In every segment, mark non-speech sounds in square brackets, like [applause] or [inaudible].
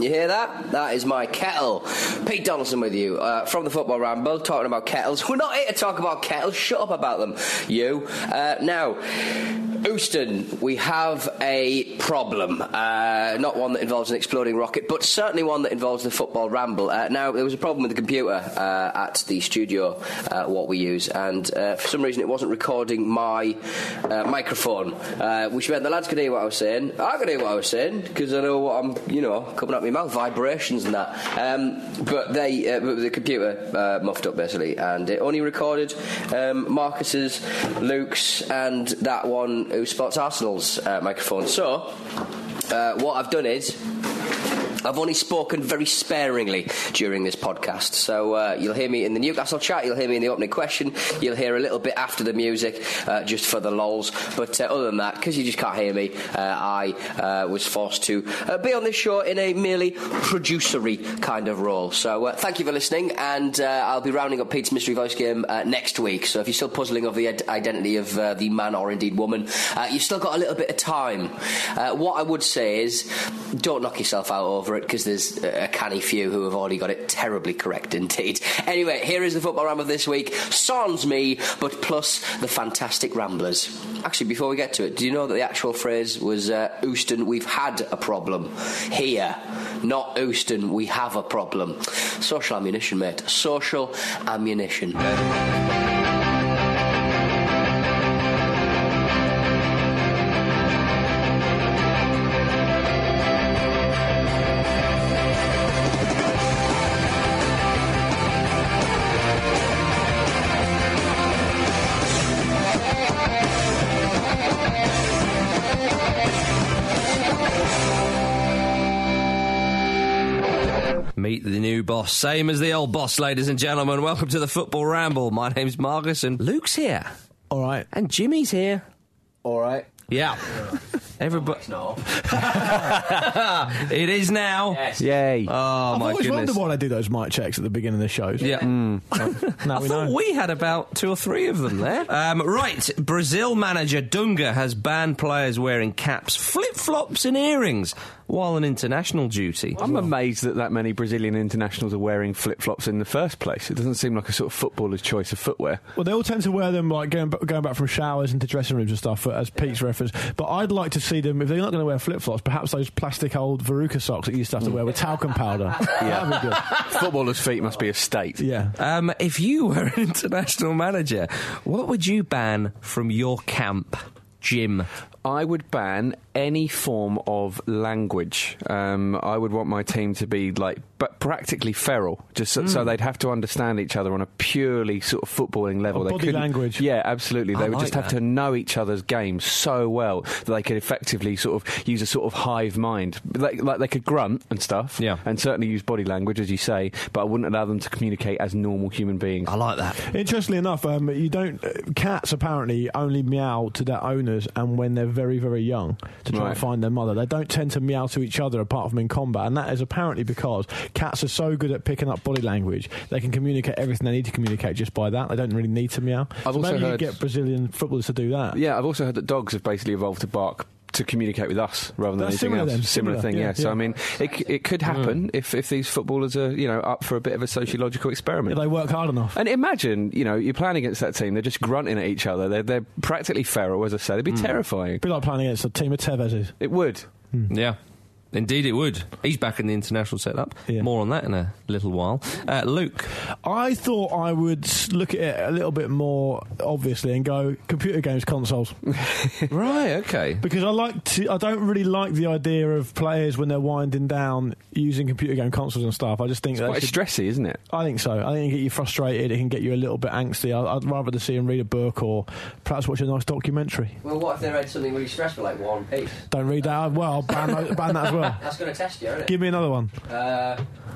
You hear that? That is my kettle. Pete Donaldson with you uh, from the Football Ramble, talking about kettles. [laughs] We're not here to talk about kettles. Shut up about them, you. Uh, now, Euston, we have a problem. Uh, not one that involves an exploding rocket, but certainly one that involves the Football Ramble. Uh, now, there was a problem with the computer uh, at the studio, uh, what we use, and for some reason it wasn't recording my microphone, which meant the lads could hear what I was saying. I could hear what I was saying because I know what I'm, you know, coming out my mouth, vibrations and that. Um, but they, uh, the computer uh, muffed up basically, and it only recorded um, Marcus's, Luke's, and that one who spots Arsenal's uh, microphone. So, uh, what I've done is. I've only spoken very sparingly during this podcast, so uh, you'll hear me in the Newcastle chat, you'll hear me in the opening question, you'll hear a little bit after the music, uh, just for the lols. But uh, other than that, because you just can't hear me, uh, I uh, was forced to uh, be on this show in a merely producery kind of role. So thank you for listening, and I'll be rounding up Pete's mystery voice game next week. So if you're still puzzling over the id- identity of the man or indeed woman, you've still got a little bit of time. What I would say is, don't knock yourself out over it because there's a canny few who have already got it terribly correct indeed. Anyway, here is the football ramble this week. Sans me, but plus the fantastic ramblers. Actually, before we get to it, do you know that the actual phrase was uh, we've had a problem here, not Euston, we have a problem. Social ammunition, mate. Social ammunition. Boss. Same as the old boss, ladies and gentlemen. Welcome to the Football Ramble. My name's Marcus and Luke's here. All right. And Jimmy's here. All right. Yeah. Everybody. No. [laughs] it is now. Yay. Oh, I've my always goodness. wondered why I do those mic checks at the beginning of the shows. Yeah. Now [laughs] I we thought know. we had about two or three of them there. Um, right, Brazil manager Dunga has banned players wearing caps, flip flops, and earrings while on international duty. I'm amazed that that many Brazilian internationals are wearing flip flops in the first place. It doesn't seem like a sort of footballer's choice of footwear. Well, they all tend to wear them like going, going back from showers into dressing rooms and stuff, as Pete's reference. But I'd like to see them, if they're not going to wear flip flops, perhaps those plastic old verruca socks that you used to have to wear with talcum powder. [laughs] yeah. That'd be good. Footballers' feet must be a state. Yeah. Um, if you were an [laughs] international manager, what would you ban from your camp, Jim? I would ban any form of language. Um, I would want my team to be like, but practically feral, just so, Hmm. so they'd have to understand each other on a purely sort of footballing level. They body language. Yeah, absolutely. I They would like just have that. to know each other's games so well that they could effectively sort of use a sort of hive mind. Like, like they could grunt and stuff, Yeah. and certainly use body language, as you say, but I wouldn't allow them to communicate as normal human beings. I like that. Interestingly enough, um, you don't. Uh, cats apparently only meow to their owners, and when they're very, very young, to try Right. and find their mother. They don't tend to meow to each other apart from in combat, and that is apparently because cats are so good at picking up body language. They can communicate everything they need to communicate just by that. They don't really need to meow. I've so also maybe heard- you get Brazilian footballers to do that. Yeah, I've also heard that dogs have basically evolved to bark to communicate with us rather than That's anything similar else. then, Similar, similar, thing, yeah. yeah, So. I mean, it, it could happen mm. if, if these footballers are you know up for a bit of a sociological experiment. If they work hard enough. and imagine, you know, you're playing against that team. They're just grunting at each other. They're, they're practically feral, as I said. It'd be mm. terrifying. It'd be like playing against a team of Tevez's. It would. Yeah. Indeed, it would. He's back in the international setup. Yeah. More on that in a little while. Uh, Luke, I thought I would look at it a little bit more obviously and go computer games consoles. [laughs] right? Okay. Because I like to, I don't really like the idea of players when they're winding down using computer game consoles and stuff. I just think It's that quite should- stressy, isn't it? I think so. I think it can get you frustrated. It can get you a little bit angsty. I, I'd rather to see them read a book or perhaps watch a nice documentary. Well, what if they read something really stressful like War and Peace? Don't read that. Well, I'll ban, that- ban that as well. That's going to test you, isn't it? Give me another one. Uh,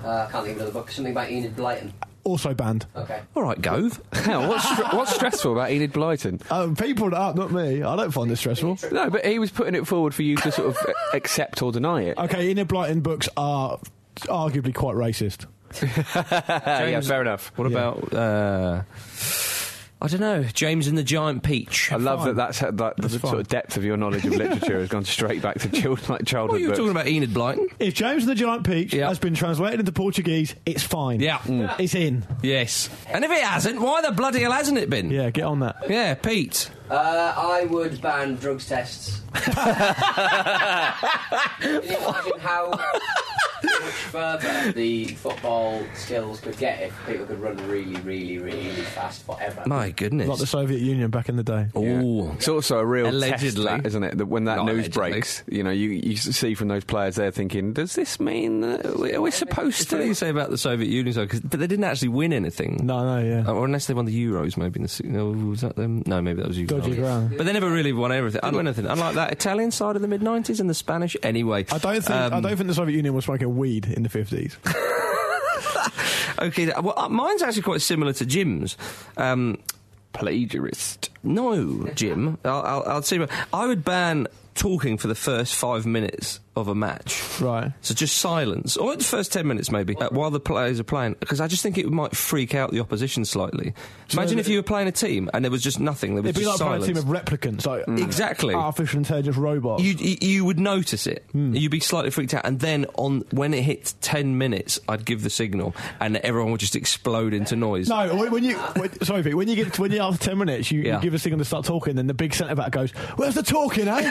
uh, I can't think of another book. Something about Enid Blyton. Also banned. Okay. All right, Gove. [laughs] Hell, what's, str- what's stressful about Enid Blyton? Um, people that up, not me. I don't find this stressful. No, but he was putting it forward for you to sort of accept or deny it. Okay, Enid Blyton books are arguably quite racist. [laughs] yeah, fair enough. What about, uh, I don't know, James and the Giant Peach? I love Fine. that that's that, the That's sort fine. of depth of your knowledge of literature [laughs] has gone straight back to child, like childhood What are you books. talking about, Enid Blyton? If James and the Giant Peach Yeah. has been translated into Portuguese, it's fine. Yeah. Mm. It's in. Yes. And if it hasn't, why the bloody hell hasn't it been? Yeah, get on that. Yeah, Pete. Uh, I would ban drugs tests. [laughs] Can you imagine how much further the football skills could get if people could run really, really, really fast forever? My goodness. Like the Soviet Union back in the day. Ooh. It's also a real Allegedly. test, that, isn't it? That when that Not news allegedly. breaks, you know, you, you see from those players there thinking, does this mean that we- are we supposed What do you to? say about the Soviet Union? though? 'Cause- but they didn't actually win anything. No, no, yeah. Or unless they won the Euros, maybe. In the, si- no, was that them? No, maybe that was Euros. Dodgy ground. But they never really won everything. I won anything. Unlike that Italian side of the mid '90s and the Spanish. Anyway, I don't think I um, don't think the Soviet Union was smoking weed in the fifties. [laughs] Okay, well, uh, mine's actually quite similar to Jim's. Um, Plagiarist. No, Jim. I'll, I'll, I'll see. I would ban talking for the first five minutes of a match. right. So just silence, or the first ten minutes maybe, uh, while the players are playing, because I just think it might freak out the opposition slightly. Imagine if you were playing a team and there was just nothing. There was It'd be like just playing a silence. team of replicants, like Exactly. artificial intelligence robots. You, you you would notice it. Hmm. You'd be slightly freaked out, and then on when it hits ten minutes, I'd give the signal, and everyone would just explode into noise. no, when- when you when, sorry, Pete, when you get when you after ten minutes, you, Yeah. you give a signal to start talking, then the big centre back goes, "Where's the talking, eh?" [laughs]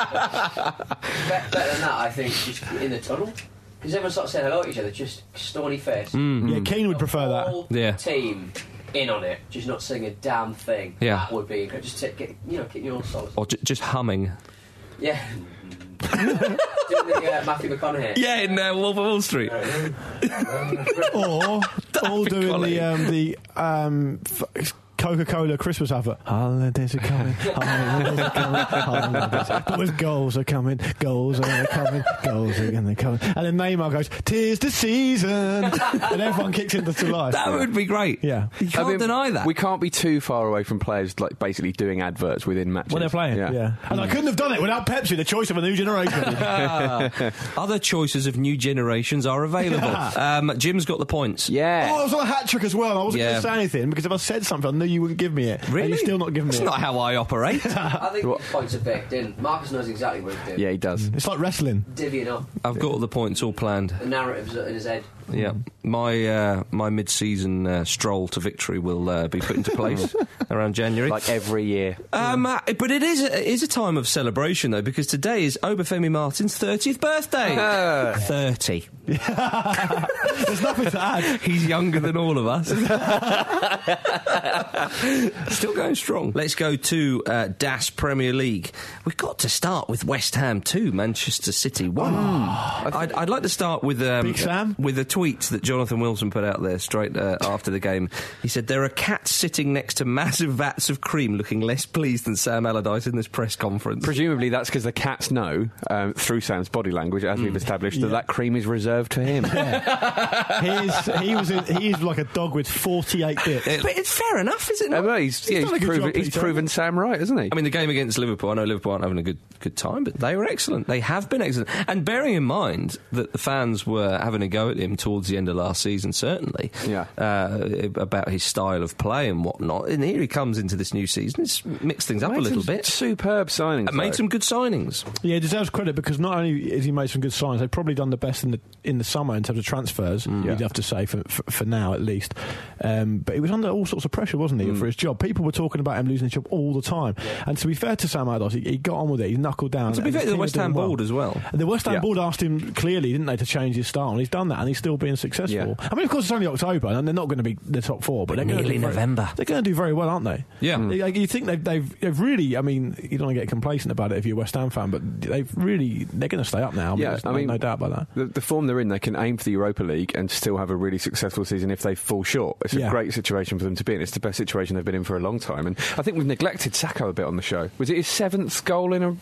Better than that, I think, just in the tunnel. Because everyone starts saying hello to each other, just stony face. yeah, Keane would prefer that. Whole Yeah. team in on it, just not saying a damn thing. Yeah. That would be. Just take, get, you know, keep your solid. Or j- just humming. Yeah. [laughs] Doing the uh, Matthew McConaughey. Yeah, in uh, Wolf of Wall Street. or [laughs] all doing the um, the um, f- Coca-Cola Christmas advert. Holidays are coming, [laughs] holidays are coming, holidays. But with goals are coming, goals are coming, goals are gonna coming. And then Neymar goes, "Tis the season," and everyone kicks into to life. That would be great. Yeah. you can't I mean, deny that. We can't be too far away from players like basically doing adverts within matches when they're playing, yeah. And I couldn't have done it without Pepsi, the choice of a new generation. [laughs] Other choices of new generations are available. [laughs] Um, Jim's got the points. Yeah. Oh, I was on a hat trick as well. I wasn't Yeah. going to say anything because if I said something, I knew you wouldn't give me it. Really? And you're still not giving me That's it. not how I operate. [laughs] I think the points are baked in. Marcus knows exactly what he's doing. Yeah, he does. It's like wrestling. Divvying up. I've got all the points all planned. The narratives are in his head. Yeah, my uh, my mid-season uh, stroll to victory will uh, be put into place [laughs] around January. Like every year. Um, uh, but it is a, it is a time of celebration though because today is Obafemi Martins' thirtieth birthday. Thirty. [laughs] There's nothing to add. He's younger than all of us. [laughs] Still going strong. Let's go to uh, Das Premier League. We've got to start with West Ham 2, Manchester City 1. I'd, I'd like to start with um, Big Sam? with a tweet that Jonathan Wilson put out there straight uh, after the game. He said, There are cats sitting next to massive vats of cream looking less pleased than Sam Allardyce in this press conference. Presumably that's because the cats know, um, through Sam's body language, as we've established, that Yeah. that cream is reserved for him. [laughs] He's, he was in, he's like a dog with 48 bits. but it's fair enough, is it not? Uh, well, he's, yeah, he's, proven, job, he's proven Sam right, hasn't he? I mean, the game against Liverpool, I know Liverpool aren't having a good good time, but they were excellent. They have been excellent. And bearing in mind that the fans were having a go at him towards the end of last season, certainly, Yeah. uh, about his style of play and whatnot. And here he comes into this new season. It's mixed things up a little bit. Superb signings. And made though. some good signings. Yeah, he deserves credit because not only has he made some good signings, they've probably done the best in the in the summer in terms of transfers. Yeah. You'd have to say for for, for now at least. Um, but he was under all sorts of pressure, wasn't he, for his job? People were talking about him losing his job all the time. And to be fair to Sam Allardyce, he, he got on with it. He knuckled down. To be and fair his to the West Ham doing well. board as well. And the West Ham Yeah. board asked him clearly, didn't they, to change his style, and he's done that, and he's still being successful. Yeah. I mean, of course, it's only October, and they're not going to be the top four, but they're going to Nearly do very- November. They're going to do very well, aren't they? Yeah. Mm. Like, you think they've, they've they've really? I mean, you don't want to get complacent about it if you're a West Ham fan, but they've really they're going to stay up now. Yeah, I mean, no doubt about that. The, the form they're in, they can aim for the Europa League and still have a really successful season if they fall short. It's a Yeah. great situation for them to be in. It's the best situation they've been in for a long time. And I think we've neglected Sakho a bit on the show. Was it his seventh goal in a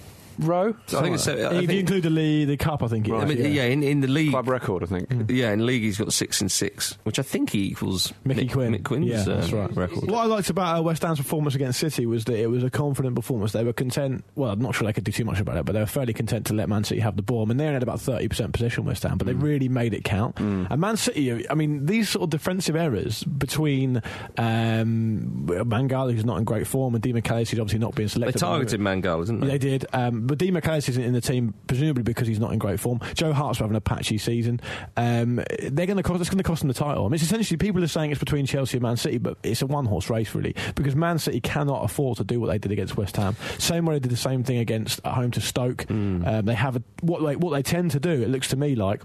row? I think it's. I if you think, include the league, the cup, I think it I is, mean, yeah, in, in the league. Club record, I think. Yeah, in league he's got six and six, which I think he equals Mickey Mick, Quinn. Mick Quinn's yeah, uh, that's right. record. What I liked about uh, West Ham's performance against City was that it was a confident performance. They were content. Well, I'm not sure they could do too much about it, but they were fairly content to let Man City have the ball. I mean, they only had about 30% possession, West Ham, but they really made it count. And Man City, I mean, these sort of defensive errors between um, Mangala, who's not in great form, and Demichelis, who's obviously not being They selected. at the moment. targeted Mangala, didn't they? They did, um, but Demichelis isn't in the team presumably because he's not in great form. Joe Hart's having a patchy season. Um, they're going to cost. It's going to cost them the title. I mean, it's essentially people are saying it's between Chelsea and Man City, but it's a one-horse race really because Man City cannot afford to do what they did against West Ham. Same way they did the same thing against at home to Stoke. Hmm. Um, they have a, what they what they tend to do. It looks to me like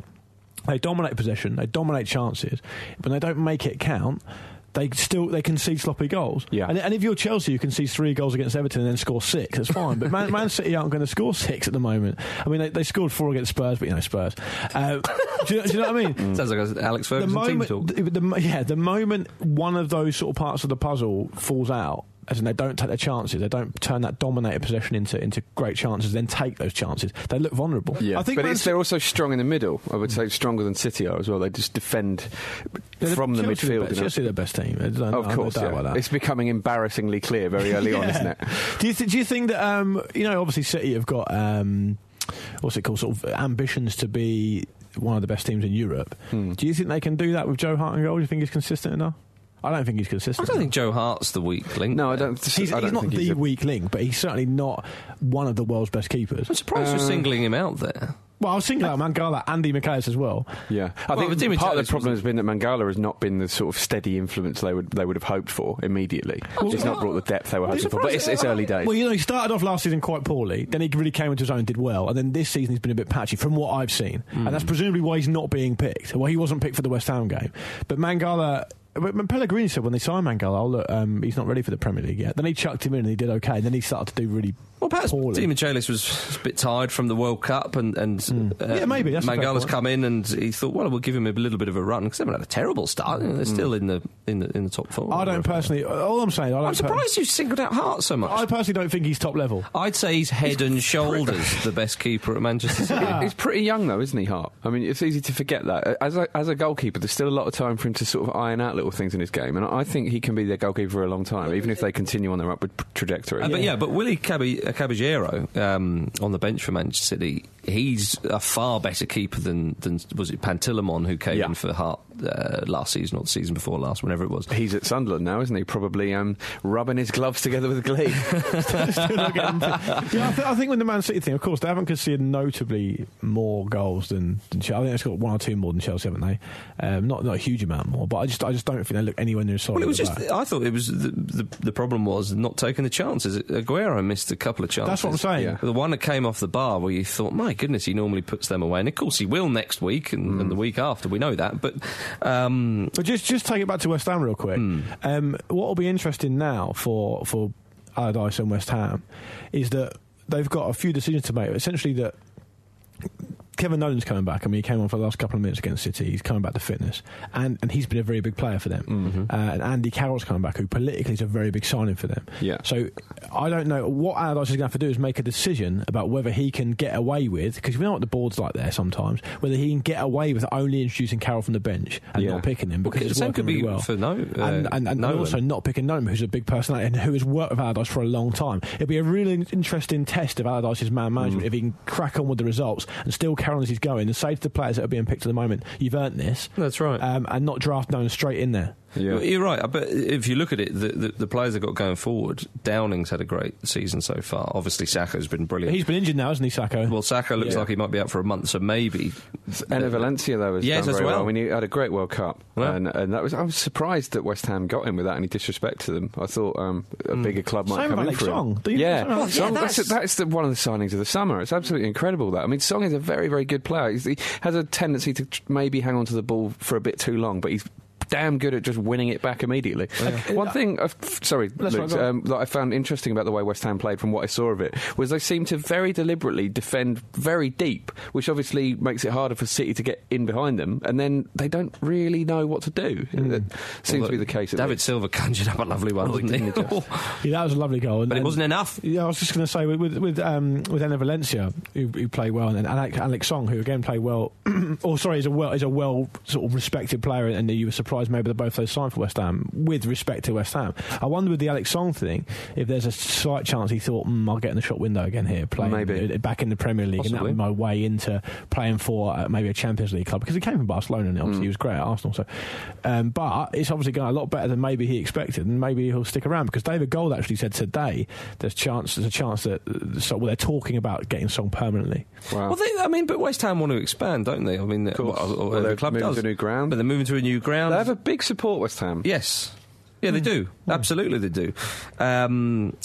they dominate possession, they dominate chances, but they don't make it count. They still they concede sloppy goals. Yeah. And, and if you're Chelsea, you can see three goals against Everton and then score six. That's fine. But Man, [laughs] Man City aren't going to score six at the moment. I mean, they, they scored four against Spurs, but you know Spurs. Uh, [laughs] do, you, do you know what I mean? Sounds like Alex The Ferguson team moment, talk. the, the- yeah, the moment one of those sort of parts of the puzzle falls out, as in they don't take their chances, they don't turn that dominated possession into into great chances, then take those chances, they look vulnerable. Yeah, I think but Man it's, they're also strong in the middle. I would say stronger than City are as well. They just defend they're from the Chelsea midfield. Are the, you know. Chelsea are the best team. There's no- Of no course, doubt yeah. that. it's becoming embarrassingly clear very early on, [laughs] isn't it? Do you, th- do you think that um, you know? Obviously, City have got um, what's it called? Sort of ambitions to be one of the best teams in Europe. Hmm. Do you think they can do that with Joe Hart and goal? Do you think he's consistent enough? I don't think he's consistent. I don't think. Joe Hart's the weak link. No, I don't. He's, I don't he's not think the he's a- weak link, but he's certainly not one of the world's best keepers. I'm surprised Uh, you're singling him out there. Well, I was thinking about Mangala, and Demichelis as well. Yeah, I Well, think Dimitriadis part of the problem has been that Mangala has not been the sort of steady influence they would they would have hoped for immediately. He's not brought the depth they were hoping for, but it's, it's early days. Well, you know, he started off last season quite poorly. Then he really came into his own, and did well, and then this season he's been a bit patchy, from what I've seen, and that's presumably why he's not being picked. Well, he wasn't picked for the West Ham game, but Mangala. But when Pellegrini said when they signed Mangala, oh look, um, he's not ready for the Premier League yet. Then he chucked him in and he did okay. And then he started to do really Well, perhaps poorly. Di Michaelis was a bit tired from the World Cup, and, and uh, Yeah, maybe, that's a Mangala's come in, and he thought, well, we'll give him a little bit of a run because they haven't had a terrible start. You know, they're still in the in the in the top four. I don't personally. All I'm saying, I don't I'm per- surprised you singled out Hart so much. I personally don't think he's top level. I'd say he's head and shoulders [laughs] the best keeper at Manchester [laughs] City. He's pretty young though, isn't he, Hart? I mean, it's easy to forget that. As a, as a goalkeeper, there's still a lot of time for him to sort of iron out little little things in his game, and I think he can be their goalkeeper for a long time, even if they continue on their upward trajectory. Uh, But yeah, but Willie Cabi- uh, Caballero um, on the bench for Manchester City, he's a far better keeper than, than was it Pantilimon who came Yeah. in for Hart uh, last season or the season before last, whenever it was. He's at Sunderland now, isn't he? Probably um, rubbing his gloves together with glee. Still not getting to- yeah, I, th- I think with the Man City thing, of course, they haven't conceded notably more goals than, than Chelsea. I think it's got one or two more than Chelsea, haven't they? Um, not not a huge amount more, but I just I just don't think they look anywhere near solid. Well, it was just. back. I thought it was the, the the problem was not taking the chances. Aguero missed a couple of chances. That's what I'm saying. Yeah. The one that came off the bar where you thought, my goodness, he normally puts them away, and of course he will next week and, and the week after. We know that, but um, But just just take it back to West Ham real quick. Hmm. Um, what will be interesting now for for Allardyce and West Ham is that they've got a few decisions to make. Essentially, that Kevin Nolan's coming back. I mean, he came on for the last couple of minutes against City. He's coming back to fitness, and and he's been a very big player for them. Mm-hmm. Uh, and Andy Carroll's coming back, who politically is a very big signing for them. Yeah. So I don't know what Allardyce is going to have to do is make a decision about whether he can get away with because we know what the board's like there sometimes. Whether he can get away with only introducing Carroll from the bench and Yeah. not picking him because Okay, it's working could be really well. for No- uh, and, and, and Nolan. also not picking Nolan, who's a big personality and who has worked with Allardyce for a long time. It'll be a really interesting test of Allardyce's man management Mm. if he can crack on with the results and still as he's going and say to the players that are being picked at the moment, "You've earned this." That's right. um, and not draft Nolan straight in there. Yeah. You're right. But if you look at it, the, the, the players they've got going forward, Downing's had a great season so far. Obviously, Sakho's been brilliant. He's been injured now, hasn't he, Sakho? well, Saka looks Yeah. like he might be out for a month, so maybe. Enner Valencia though has Yes, done as very well. well. I mean, he had a great World Cup, Well. and, and that was I was surprised that West Ham got him without any disrespect to them. I thought um, a bigger club might Same come with in Alex for Song. him. Do you- yeah, Well, yeah, Song, that's that's- that's the, one of the signings of the summer. It's absolutely incredible that. I mean, Song is a very very good player. He's, he has a tendency to tr- maybe hang on to the ball for a bit too long, but he's. Damn good at just winning it back immediately. One thing, f- sorry, Luke, right, um, that I found interesting about the way West Ham played, from what I saw of it, was they seemed to very deliberately defend very deep, which obviously makes it harder for City to get in behind them, and then they don't really know what to do. That seems to be the case. David least. Silva conjured up a lovely one, he didn't he? didn't he, [laughs] Yeah, that was a lovely goal. And, but it wasn't enough. Yeah, I was just going to say with with with, um, with Enner Valencia, who, who played well, and Alex, Alex Song, who again played well. or [clears throat] sorry, is a well is a well sort of respected player, and you were surprised maybe that both those signed for West Ham with respect to West Ham. I wonder with the Alex Song thing if there's a slight chance he thought mm, I'll get in the shop window again here, playing Maybe. back in the Premier League, and that would be my way into playing for uh, maybe a Champions League club because he came from Barcelona and obviously he was great at Arsenal. So, um, but it's obviously going a lot better than maybe he expected, and maybe he'll stick around because David Gold actually said today there's chance there's a chance that uh, so, well, they're talking about getting Song permanently. Wow. Well, they, I mean, but West Ham want to expand, don't they? I mean, course. well, Well, the club moving does. to a new ground. but they're moving to a new ground. they have a big support, West Ham. yes, yeah, they do. Absolutely, they do. Um,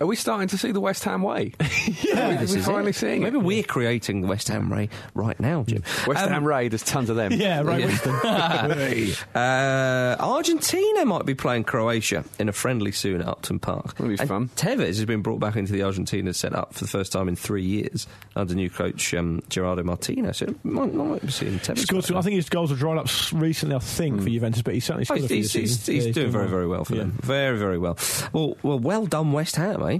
Are we starting to see the West Ham way? [laughs] yeah, We're finally seeing Maybe it. we're creating the West Ham Ray right now, Jim. West Um, Ham Ray, there's tons of them. [laughs] Yeah, right, Winston. [laughs] Uh, Argentina might be playing Croatia in a friendly soon at Upton Park. That'll be And fun. Tevez has been brought back into the Argentina setup for the first time in three years under new coach um, Gerardo Martinez. So might, might be seeing Tevez. Scored back I think his goals have dried up recently. I think for Juventus, but he's certainly Oh, scored a few he's, he's, season. he's, Yeah, doing very, very well for Yeah. them. Very, very well. Well, well, well done, West Ham, eh?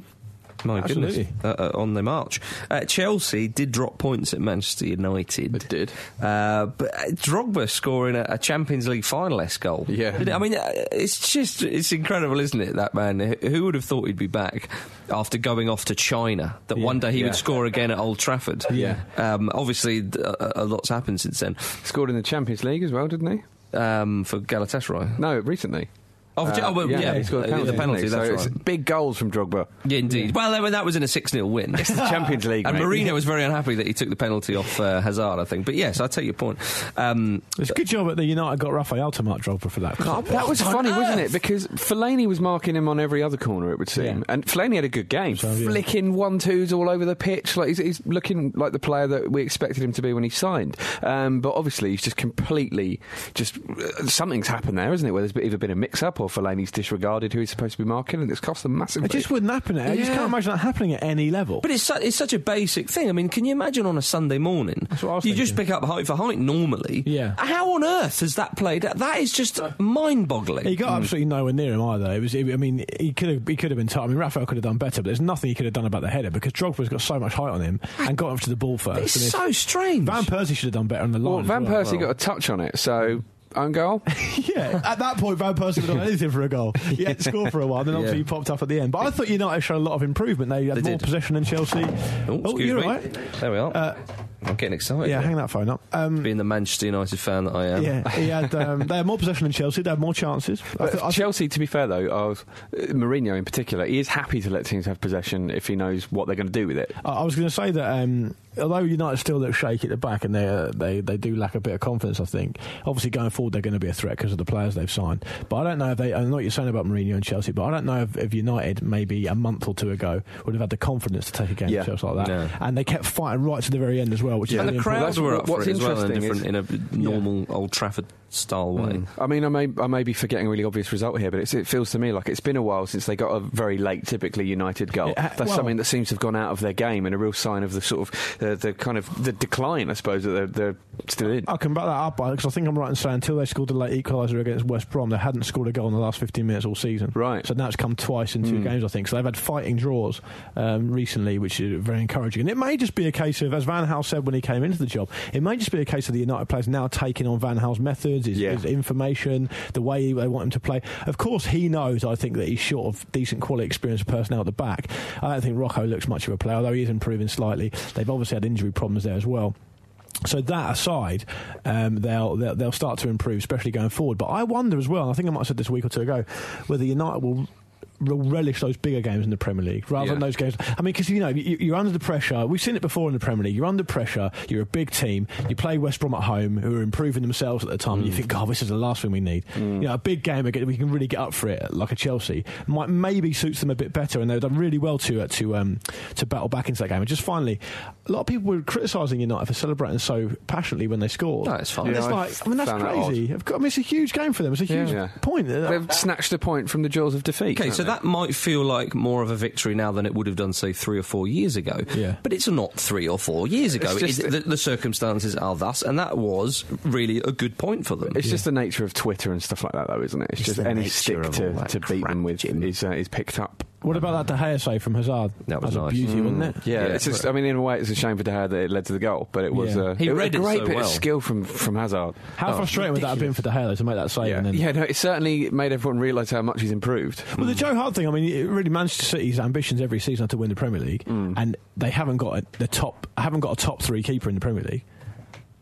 My Absolutely. goodness, uh, uh, on the march. Uh, Chelsea did drop points at Manchester United. It did. Uh, but uh, Drogba scoring a, a Champions League finalist goal. Yeah. I mean, uh, it's just, it's incredible, isn't it, that man? Who- Who would have thought he'd be back after going off to China? That Yeah. one day he Yeah. would score again at Old Trafford. Yeah. Um, obviously, a, a lot's happened since then Scored in the Champions League as well, didn't he? um, for Galatasaray. No, recently. Oh, Uh, oh, well, yeah, he scored a uh, penalty. the penalty, that's so right. big goals from Drogba. Yeah, indeed. Well, that- that was in a 6 0 win. It's the Champions League, And mate. Mourinho was very unhappy that he took the penalty off uh, Hazard, I think. But yes, I take your point. Um, It's a good job that the United got Rafael to mark Drogba for that. That was on funny, wasn't it? Because Fellaini was marking him on every other corner, it would seem. Yeah. And Fellaini had a good game. So, yeah. Flicking one twos all over the pitch. Like he's, he's looking like the player that we expected him to be when he signed. Um, but obviously, he's just completely. just uh, Something's happened there, isn't it? Where there's either been a mix up or Fellaini's disregarded who he's supposed to be marking, and it's cost them massively. It just wouldn't happen. Eh? I just can't imagine that happening at any level. but it's, su- it's such a basic thing. I mean, can you imagine on a Sunday morning? That's what I was you just pick up height for height normally. Yeah. How on earth has that played out? That is just mind boggling. He got absolutely nowhere near him either. It was, I mean, he could have, he could have been. T- I mean, Rafael could have done better, but there's nothing he could have done about the header because Drogba's got so much height on him and got up to the ball first. it's so strange. Van Persie should have done better on the line. Well, Van well. Persie got a touch on it, so own goal. [laughs] yeah, at that point, Van Persie would have done [laughs] anything for a goal. He had to score for a while, then obviously Yeah. he popped up at the end. But I thought United showed a lot of improvement. They had They more did. possession than Chelsea. Oh, excuse you're me. right. There we are. Uh, I'm getting excited. Yeah, hang that phone up. Um, Being the Manchester United fan that I am. yeah, he had. Um, [laughs] they had more possession than Chelsea. They had more chances. I th- I th- Chelsea, to be fair though, I was, uh, Mourinho in particular, he is happy to let teams have possession if he knows what they're going to do with it. I I was going to say that um, although United still look shaky at the back and they uh, they they do lack a bit of confidence, I think obviously going forward they're going to be a threat because of the players they've signed. But I don't know if they. I know what you're saying about Mourinho and Chelsea, but I don't know if, if United maybe a month or two ago would have had the confidence to take a game Yeah. to Chelsea like that, No. and they kept fighting right to the very end as well. Which is And really the crowds important. were up What's for it as well in, different, in a normal Old Trafford style way. I mean, I may, I may be forgetting a really obvious result here, but it's, it feels to me like it's been a while since they got a very late, typically United goal. It ha- That's well- something that seems to have gone out of their game and a real sign of the sort of uh, the kind of the decline, I suppose, that they're, they're still in. I can back that up because I think I'm right in saying until they scored the late equaliser against West Brom, they hadn't scored a goal in the last 15 minutes all season. Right. So now it's come twice in two games, I think. So they've had fighting draws um, recently, which is very encouraging. And it may just be a case of, as Van Gaal said when he came into the job, it may just be a case of the United players now taking on Van Gaal's methods, his, Yeah. his information, the way they want him to play. Of course, he knows, I think, that he's short of decent quality experience of personnel at the back. I don't think Rocco looks much of a player, although he is improving slightly. They've obviously had injury problems there as well. So that aside, um, they'll, they'll they'll start to improve, especially going forward. But I wonder as well. and I think I might have said this a week or two ago, whether United will. Relish those bigger games in the Premier League rather than those games. I mean, because you know you, you're under the pressure. We've seen it before in the Premier League. You're under pressure. You're a big team. You play West Brom at home, who are improving themselves at the time. And you think, God, this is the last thing we need. You know, a big game again, we can really get up for it, like a Chelsea. Might maybe suits them a bit better, and they've done really well to uh, to um, to battle back into that game. And just finally, a lot of people were criticising United for celebrating so passionately when they scored. No, it's fine. Yeah, it's I like, I mean, that's found that crazy. I mean, it's a huge game for them. It's a huge Yeah. point. They've snatched a point from the jaws of defeat. Okay, so they? that might feel like more of a victory now than it would have done, say, three or four years ago. Yeah. But it's not three or four years ago. It's just- It- the, the circumstances are thus, and that was really a good point for them. It's just the nature of Twitter and stuff like that, though, isn't it? It's, It's just any stick to, to beat them with Jim. is, uh, is picked up. What about that De Gea save from Hazard? That was a nice. beauty, wasn't it? Yeah, Yeah, it's just, but- I mean, in a way, it's a shame for De Gea that it led to the goal, but it was, Yeah. uh, He it was read a it great so bit well. of skill from, from Hazard. How Oh, frustrating would that have been for De Gea though, to make that save? Yeah, and then, yeah, no, it certainly made everyone realise how much he's improved. Well, the Joe Hart thing, I mean, it really Manchester City's ambitions every season are to win the Premier League, Mm. and they haven't got a, the top, haven't got a top three keeper in the Premier League.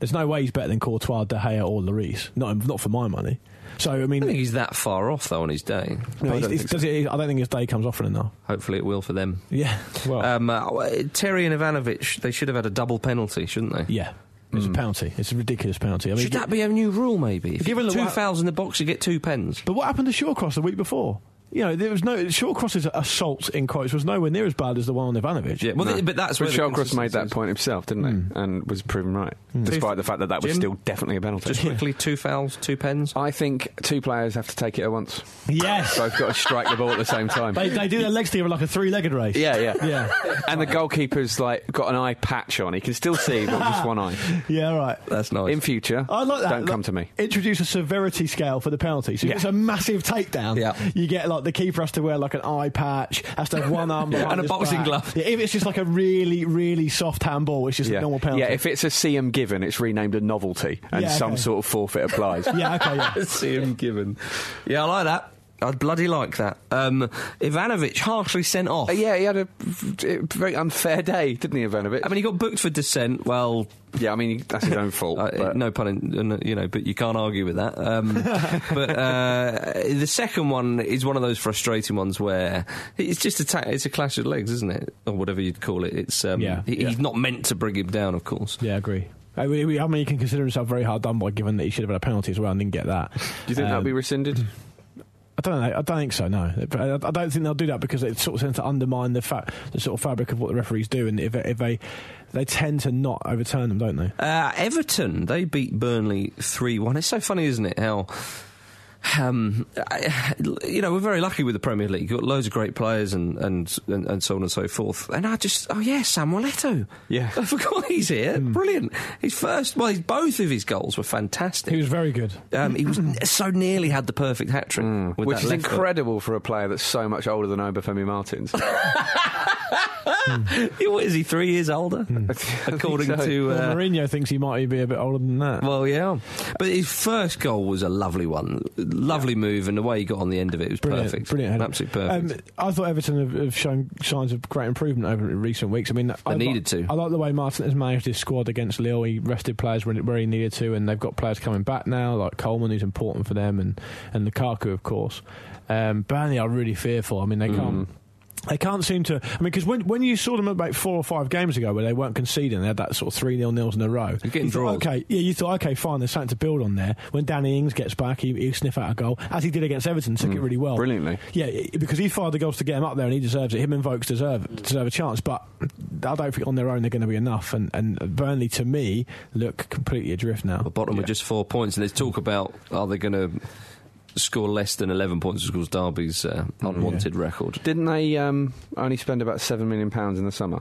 There's no way he's better than Courtois, De Gea, or Lloris. Not, not for my money. So I mean, I think he's that far off, though, on his day. no, I don't he's- think does he- I don't think his day comes often enough. Hopefully, it will for them. Yeah, well, Um, uh, Terry and Ivanovic, they should have had a double penalty, shouldn't they? yeah, it's a penalty. It's a ridiculous penalty. I mean, Should that be a new rule, maybe? If Given you two fouls in the box, you get two pens. But what happened to Shawcross the week before? You know, there was no Shawcross's assault in quotes was nowhere near as bad as the one on Ivanovic. Yeah, well, No. th- but that's But where the Shawcross made that point himself, didn't he? Hmm. And was proven right, hmm. despite the fact that that was Jim? still definitely a penalty. Just quickly, two fouls, two pens. I think two players have to take it at once. Yes, Both got to strike the ball at the same time. they, they do their legs together like a three-legged race. Yeah, yeah, Yeah. And the goalkeeper's like got an eye patch on. He can still see, but just one eye. yeah, right. That's nice. In future, I like that. Don't Like, come to me. Introduce a severity scale for the penalty. So Yeah. it's a massive takedown, Yeah. you get like the keeper has to wear like an eye patch, has to have one arm [laughs] behind And a boxing back. glove. Yeah, if it's just like a really, really soft handball, it's just a normal penalty. Yeah, if it's a CM given, it's renamed a novelty, and Yeah, some sort of forfeit applies. [laughs] yeah, okay, yeah. [laughs] See him given. Yeah, I like that. I bloody like that. Um, Ivanovic harshly sent off. Uh, yeah, he had a very unfair day, didn't he, Ivanovic? I mean, he got booked for dissent. Well, yeah, I mean that's his own fault. [laughs] uh, no pun, in, uh, you know, but you can't argue with that. Um, [laughs] but uh, the second one is one of those frustrating ones where it's just a ta- it's a clash of legs, isn't it, or whatever you'd call it. It's um, Yeah, he- yeah. he's not meant to bring him down, of course. Yeah, I agree. I mean, we- I he can consider himself very hard done by, given that he should have had a penalty as well and didn't get that. Do you think that'll Um, be rescinded? I don't know. I don't think so. No, I don't think they'll do that because it sort of tends to undermine the fa- the sort of fabric of what the referees do, and if, if they they tend to not overturn them, don't they? Uh, Everton, they beat Burnley 3 1. It's so funny, isn't it? How. Um, I- you know, we're very lucky with the Premier League. You've got loads of great players and, and, and, and so on and so forth. And I just, oh yeah, Samuel Eto'o. Yeah. [laughs] I forgot he's here. Brilliant. His first, well, his, both of his goals were fantastic. He was very good. um, he was [laughs] so nearly had the perfect hat trick. with Which is left foot. incredible for a player that's so much older than Obafemi Martins. [laughs] [laughs] what is he? Three years older, [laughs] according so. to. Well, Uh, Mourinho thinks he might be a bit older than that. well, yeah, but his first goal was a lovely one, lovely move, and the way he got on the end of it was Brilliant, perfect, brilliant, header. absolutely perfect. Um, I thought Everton have, have shown signs of great improvement over recent weeks. I mean, I needed like- to. I like the way Martin has managed his squad against Lille. He rested players when, where he needed to, and they've got players coming back now, like Coleman, who's important for them, and and Lukaku, of course. Um, Burnley are really fearful. I mean, they can't. They can't seem to. I mean, because when, when you saw them about four or five games ago where they weren't conceding, they had that sort of 3 0 nils in a row. getting you thought, draws. okay, yeah, you thought, okay, fine, there's something to build on there. When Danny Ings gets back, he, he'll sniff out a goal, as he did against Everton, took it mm. really well. Brilliantly. Yeah, because he fired the goals to get him up there and he deserves it. Him and Vokes deserve, deserve a chance, but I don't think on their own they're going to be enough. And, and Burnley, to me, look completely adrift now. the bottom with just four points, and there's talk about are they going to score less than 11 points, which was Derby's uh, unwanted record. Didn't they um, only spend about seven million pounds in the summer?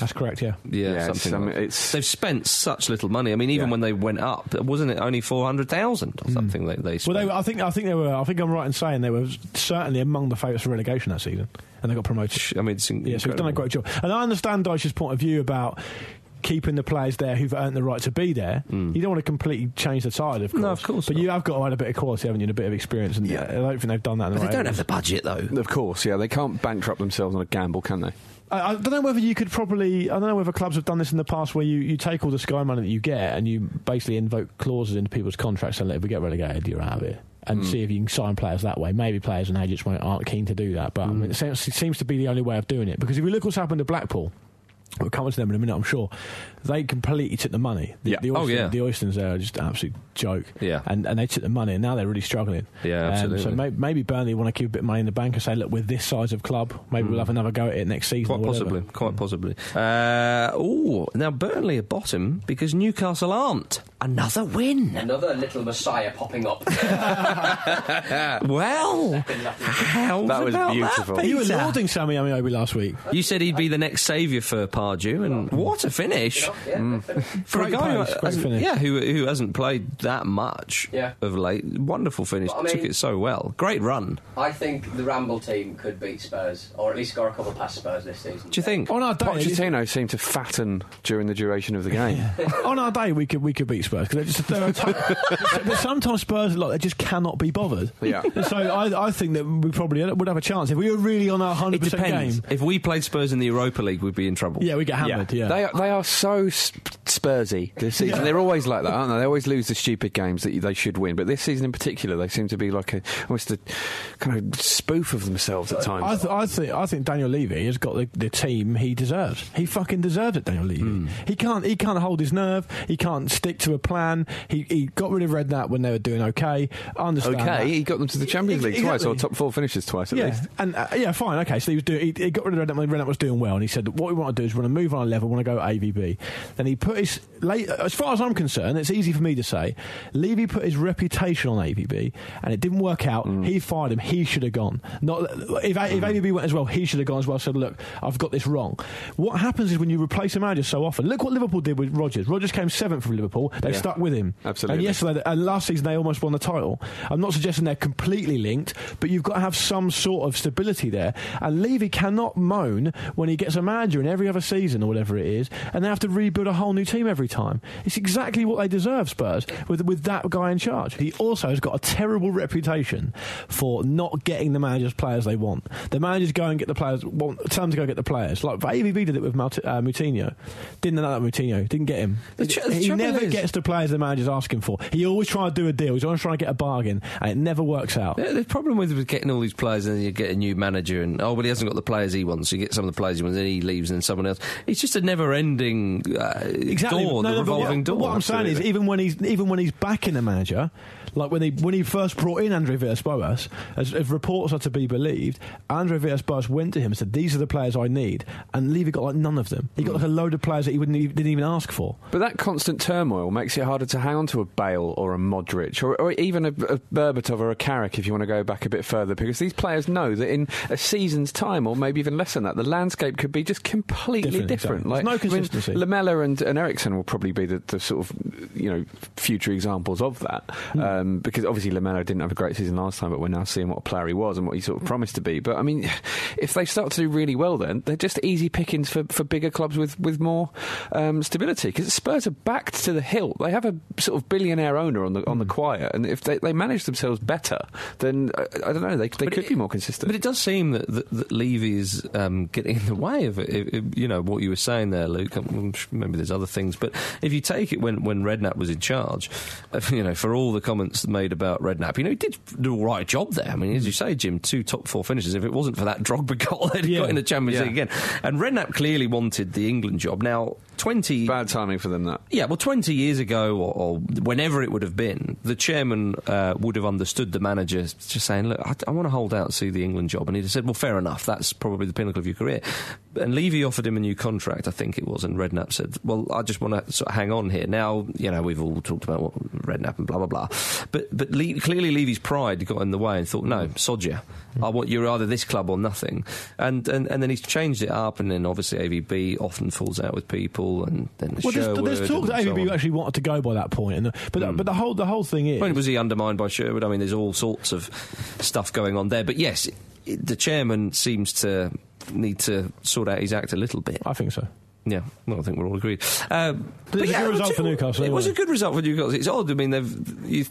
That's correct, yeah. Yeah, Yeah, it's, something. um, like that. it's- They've spent such little money. I mean, even Yeah. when they went up, wasn't it only four hundred thousand or something? They, they Well, they, I think I think they were. I think I'm right in saying they were certainly among the favourites for relegation that season, and they got promoted. I mean, it's Yeah, so he's done a great job. And I understand Dyche's point of view about keeping the players there who've earned the right to be there. You don't want to completely change the tide, of course. Mm. No, of course But not. you have got to add a bit of quality, haven't you, and a bit of experience. And uh, I don't think they've done that. In the But right they don't areas. have the budget though. Of course, yeah. They can't bankrupt themselves on a gamble, can they? I, I don't know whether you could probably. I don't know whether clubs have done this in the past, where you, you take all the Sky money that you get and you basically invoke clauses into people's contracts and let if we get relegated, you're out of it. And Hmm. see if you can sign players that way. Maybe players and agents won't, aren't keen to do that, but I Hmm. mean, it seems, it seems to be the only way of doing it. Because if you look what's happened to Blackpool, we'll come to them in a minute, I'm sure. They completely took the money. The, Yeah. the, Oh, Oystons, yeah. the Oystons there are just an absolute joke. Yeah. And, and they took the money, and now they're really struggling. Yeah, Um, absolutely. so may, maybe Burnley want to keep a bit of money in the bank and say, look, we're this size of club. Maybe we'll have another go at it next season. Hmm. Quite or possibly, quite possibly. Uh, oh, now Burnley are bottom because Newcastle aren't. Another win. Another little messiah popping up. [laughs] Well, how That was about beautiful. That, You were Peter? lauding Sammy Ameobi last week. You said he'd be the next saviour for Pardew, and what a finish! Yeah, mm. [laughs] For Great a guy who great hasn't- yeah, who, who hasn't played that much Yeah. of late. Wonderful finish. But I Took it so well. Great run. I think the Ramble team could beat Spurs, or at least score a couple past Spurs this season. Do you think? On our day, Pochettino seemed to fatten during the duration of the game. [laughs] on our day, we could we could beat Spurs because just they're a t- but sometimes Spurs like they just cannot be bothered. Yeah. So I, I think that we probably would have a chance if we were really on our hundred percent depends. game. If we played Spurs in the Europa League, we'd be in trouble. Yeah, we get hammered. Yeah, They, are, they are so sp- Spursy this season. They're always like that, aren't they? They always lose the stupid games that they should win. But this season in particular, they seem to be like a almost a kind of spoof of themselves at times. I, th- I think I think Daniel Levy has got the, the team he deserves. He fucking deserves it, Daniel Levy. Hmm. He can't he can't hold his nerve. He can't stick to a plan. He he got rid of Redknapp when they were doing okay. I understand. that. okay, he got them to the Champions League twice, or top four finishes twice at yeah, least. and uh, yeah, fine, okay. So he was doing. He, he got rid of Redknapp when Redknapp was doing well, and he said, "What we want to do is we want to move on a level. We want to go AVB." Then he put his, late, as far as I'm concerned, it's easy for me to say. Levy put his reputation on AVB and it didn't work out. Mm. He fired him. He should have gone. Not if, if AVB went as well, he should have gone as well. Said, "Look, I've got this wrong." What happens is when you replace a manager so often. Look what Liverpool did with Rodgers. Rodgers came seventh from Liverpool. They Yeah. stuck with him. Absolutely. And yesterday, and last season they almost won the title. I'm not suggesting they're completely linked, but you've got to have some sort of stability there. And Levy cannot moan when he gets a manager in every other season or whatever it is, and they have to rebuild a whole new team every time. It's exactly what they deserve, Spurs, with with that guy in charge. He also has got a terrible reputation for not getting the managers players they want. The managers go and get the players, want, tell them to go get the players. Like AVB did it with Malt- uh, Moutinho. Didn't know that Moutinho didn't get him. The tr- the he never is- gets the players the manager's asking for. He always tries to do a deal. He's always trying to get a bargain, and it never works out. The, the problem with, with getting all these players and then you get a new manager and oh, but he hasn't got the players he wants. You get some of the players he wants, then he leaves, and then someone else. It's just a never-ending uh, Exactly. door, No, the no, revolving what, door. what I'm saying is, even when he's even when he's backing a manager, like when he when he first brought in Andre Villas-Boas, as if reports are to be believed, Andre Villas-Boas went to him and said, "These are the players I need," and Levy got like none of them. He got like a load of players that he wouldn't didn't even ask for. But that constant turmoil makes it harder to hang on to a Bale or a Modric or, or even a, a Berbatov or a Carrick if you want to go back a bit further because these players know that in a season's time or maybe even less than that the landscape could be just completely Different, different. exactly. There's no I mean, consistency. Lamela and, and Eriksen will probably be the, the sort of you know future examples of that um, because obviously Lamela didn't have a great season last time, but we're now seeing what a player he was and what he sort of promised to be. But I mean, if they start to do really well, then they're just easy pickings for, for bigger clubs with with more um, stability because Spurs are backed to the hilt. They have a sort of billionaire owner on the on the quiet, and if they, they manage themselves better, then uh, I don't know they, they But could it- be more consistent. But it does seem that, that, that Levy is um, getting in the way of it. It- it- You know what you were saying there, Luke. I'm sure Maybe there's other things, but if you take it when when Redknapp was in charge, [laughs] you know, for all the comments made about Redknapp, you know, he did do a right job there. I mean, as you say, Jim, two top four finishes. If it wasn't for that Drogba goal, they'd have Yeah. got in the Champions Yeah. League again. And Redknapp clearly wanted the England job. Now, twenty Bad timing for them that. yeah, well, 20 years ago, or, or whenever it would have been, the chairman uh, would have understood the manager just saying, Look, I, I want to hold out and see the England job. And he'd have said, Well, fair enough, that's probably the pinnacle of your career. And Levy offered him a new contract, I think it was, and Redknapp said, Well, I just want to sort of hang on here. Now, you know, we've all talked about what Redknapp and blah, blah, blah. But, but Le- clearly, Levy's pride got in the way and thought, No, sod you. I want you're either this club or nothing. And, and, and then he's changed it up, and then obviously AVB often falls out with people, and then Well, there's, Sherwood there's talk that so AVB. Hmm. actually wanted to go by that point, and the, but the, but the whole the whole thing is When was he undermined by Sherwood? I mean, there's all sorts of stuff going on there. But yes, the chairman seems to need to sort out his act a little bit. I think so. Yeah, well, I think we're all agreed. Um, But it's a good result for Newcastle, It was a good result for Newcastle. It's odd. I mean, they've. You,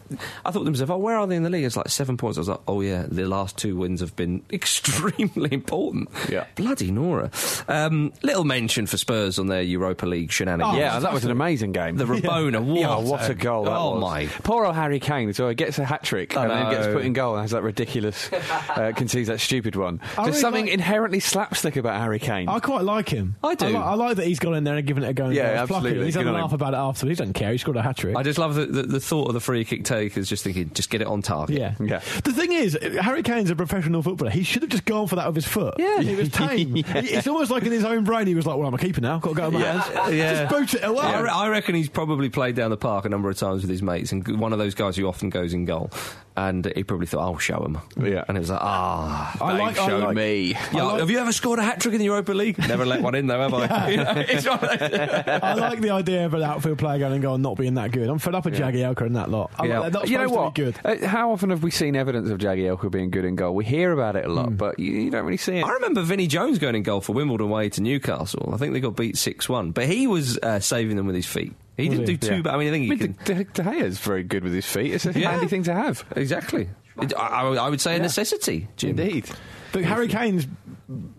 I thought to myself, oh, where are they in the league? It's like seven points. I was like, oh yeah, the last two wins have been [laughs] extremely important. Yeah. bloody Nora. Um, little mention for Spurs on their Europa League shenanigans. Oh, yeah, that was an amazing game. the Rabona. What, [laughs] Yeah, what a goal! that Oh was. my Poor old Harry Kane. So he gets a hat trick I and then gets put in goal and has that ridiculous, uh, [laughs] concedes that stupid one. I There's really something like- inherently slapstick about Harry Kane. I quite like him. I do. I, li- I like that he's gone in there and given it a go. And Yeah, gone, "Fuck absolutely. He's had Good a laugh about it afterwards. He doesn't care. He scored a hat trick. I just love the, the, the thought of the free kick takers just thinking, just get it on target. Yeah. Yeah. The thing is, Harry Kane's a professional footballer. He should have just gone for that with his foot. Yeah. He was tame. [laughs] He- It's almost like in his own brain, he was like, well, I'm a keeper now. Got to go with my hands. [laughs] Yeah. Just boot it away. I, re- I reckon he's probably played down the park a number of times with his mates, and one of those guys who often goes in goal. And he probably thought, "I'll show him." Yeah. and it was like, "Ah, I like, I like, me. yeah, have you ever scored a hat trick in the Europa League? [laughs] Never let one in, though, have I? [laughs] You know, it's one of those- [laughs] I like the idea of an outfield player going and going not being that good. I'm fed up with Jagielka and that lot. I'm Yeah. like, not you know what? good. Uh, how often have we seen evidence of Jagielka being good in goal? We hear about it a lot, but you, you don't really see it. I remember Vinnie Jones going in goal for Wimbledon away to Newcastle. I think they got beat six one, but he was uh, saving them with his feet. He Was didn't he? do too Yeah. bad. I mean, I think I he mean, can. De, De, De Gea's very good with his feet. It's a Yeah. handy thing to have. Exactly. It- I, I would- I would say a necessity, Jim. Indeed. But Harry Kane's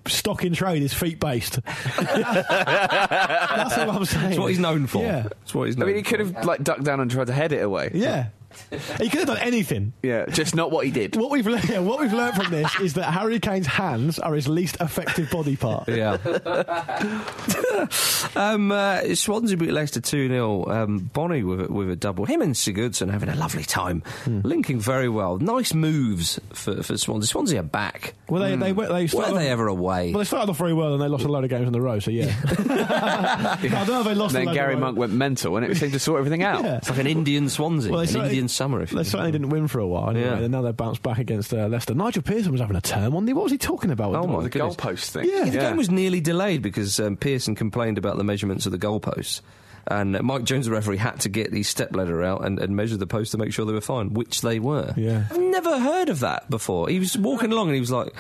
stock in trade is feet based. [laughs] That's what I'm saying. It's what he's known for. Yeah. It's what he's known I mean, he could have like ducked down and tried to head it away. Yeah. [laughs] He could have done anything. Yeah, just not what he did. What we've learned, yeah, what we've learned from this is that Harry Kane's hands are his least effective body part. [laughs] Yeah. [laughs] um, uh, Swansea beat Leicester 2 0. Um, Bony with a, with a double. Him and Sigurdsson having a lovely time. Linking very well. Nice moves for, for Swansea. Swansea are back. Well, they they went- they Were started they off- ever away? Well, they started off very well and they lost a load of games in a row. So yeah, I don't know if they lost. a Then load Gary in. Monk went mental, and it seemed to sort everything out. Yeah. it's like an Indian Swansea. Well, they an Indian summer, if you They certainly didn't win for a while, anyway, Yeah. and now they've bounced back against uh, Leicester. Nigel Pearson was having a term on the. What was he talking about? Oh, my The goalpost thing. Yeah. The game was nearly delayed because um, Pearson complained about the measurements of the goalposts. And Mike Jones, the referee, had to get his stepladder out and, and measure the posts to make sure they were fine, which they were. Yeah. I've never heard of that before. He was walking along and he was like,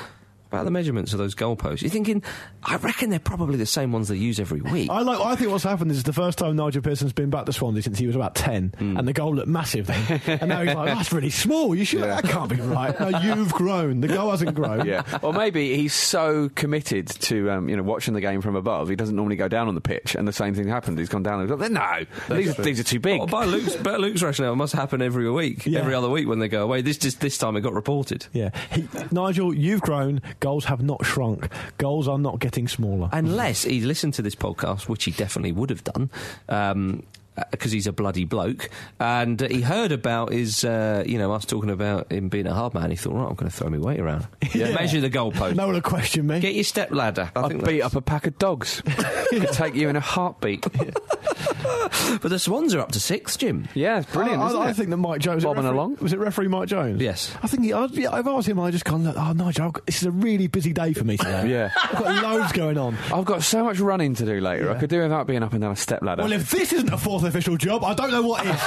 about the measurements of those goalposts. You're thinking, I reckon they're probably the same ones they use every week. I like. I think what's happened is the first time Nigel Pearson's been back to Swansea since he was about ten, Hmm. and the goal looked massive then, [laughs] and now he's like, "That's really small. You should. That can't be right. No, you've grown. The goal hasn't grown." Yeah, or maybe he's so committed to um, you know watching the game from above, he doesn't normally go down on the pitch, and the same thing happened. He's gone down. And he's like, no, these, these are too big. Oh, by Luke's, by Luke's rationale, it must happen every week, Yeah. every other week when they go away. This just this time it got reported. Yeah. He, Nigel, you've grown. Goals have not shrunk. Goals are not getting smaller. Unless he listened to this podcast, which he definitely would have done. Um, because he's a bloody bloke, and uh, he heard about his, uh, you know, us talking about him being a hard man. He thought, right, I'm going to throw my weight around, [laughs] Yeah. measure the goalpost, no one will question me. get your step ladder. I I'd think beat that's- up a pack of dogs. [laughs] Could take you in a heartbeat. [laughs] but the Swans are up to six, Jim. Yeah, it's brilliant. I, isn't I it? think that Mike Jones Bobbing referee- along. Was it referee Mike Jones? Yes. I think he, I, yeah, I've asked him. I just gone. Look, oh Nigel, I've got- this is a really busy day for me today. Yeah. I've got loads going on. I've got so much running to do later. I could do without being up and down a step ladder. Well, if this isn't a fourth official job, I don't know what is.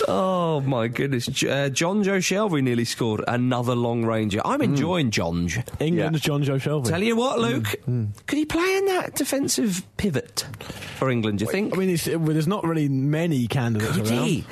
[laughs] Oh my goodness! J- Uh, Jonjo Shelvey nearly scored another long ranger. I'm enjoying John. England's Jonjo Shelvey. Tell you what, Luke, could he play in that defensive pivot for England? Do you think? I mean, it's, well, there's not really many candidates Could around. he?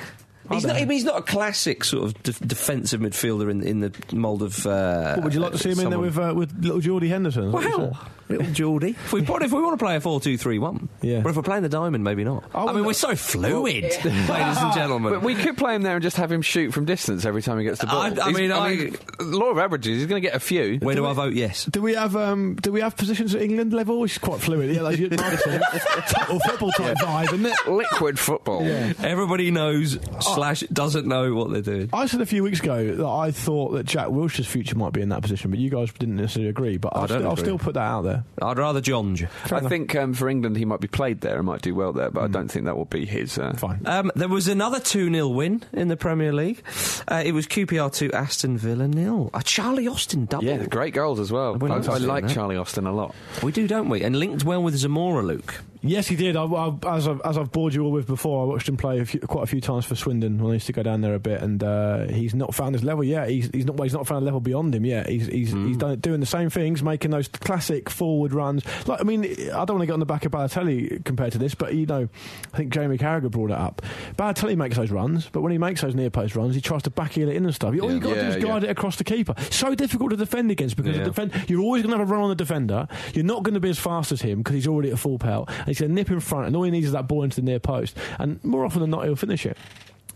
Are He's not, I there? mean, he's not a classic sort of def- defensive midfielder in, in the mould of. Uh, What, would you like to see him in there with uh, with little Geordie Henderson? What you're Well, little Geordie. [laughs] if we if we want to play a four-two-three-one, Yeah. But if we're playing the diamond, maybe not. I I, mean, wonder- we're so fluid, [laughs] ladies and gentlemen. But we could play him there and just have him shoot from distance every time he gets the ball. I- I mean, I- law of averages. He's going to get a few. Where do I vote? Yes. Do we have um, do we have positions at England level? It's quite fluid. Yeah, like you might have said, total football type vibe, isn't it? Liquid football. Yeah. Everybody knows slash doesn't know what they're doing. I said a few weeks ago that I thought that Jack Wilshere's future might be in that position, but you guys didn't necessarily agree. But I'll, I don't still, I'll agree. still put that out there. I'd rather John. I think um, for England he might be played there and might do well there, but I don't think that will be his. Uh, Fine. Um, there was another 2 0 win in the Premier League. Uh, it was QPR 2, Aston Villa nil. A Charlie Austin double. Yeah, great goals as well. We're I, not I seeing like that. Charlie Austin a lot. We do, don't we? And linked well with Zamora, Luke. Yes, he did. I, I, as, I've, as I've bored you all with before, I watched him play a few, quite a few times for Swindon when I used to go down there a bit, and uh, he's not found his level yet. He's, he's not. Well, he's not found a level beyond him yet. He's he's, he's done, doing the same things, making those classic forward runs. Like I mean, I don't want to get on the back of Balotelli compared to this, but you know, I think Jamie Carragher brought it up. Balotelli makes those runs, but when he makes those near post runs, he tries to backheel it in and stuff. All you got to Yeah, do is yeah. guide it across the keeper. So difficult to defend against because Yeah. the defend, you're always going to have a run on the defender. You're not going to be as fast as him because he's already at full pelt. He's going to nip in front, and all he needs is that ball into the near post. And more often than not, he'll finish it.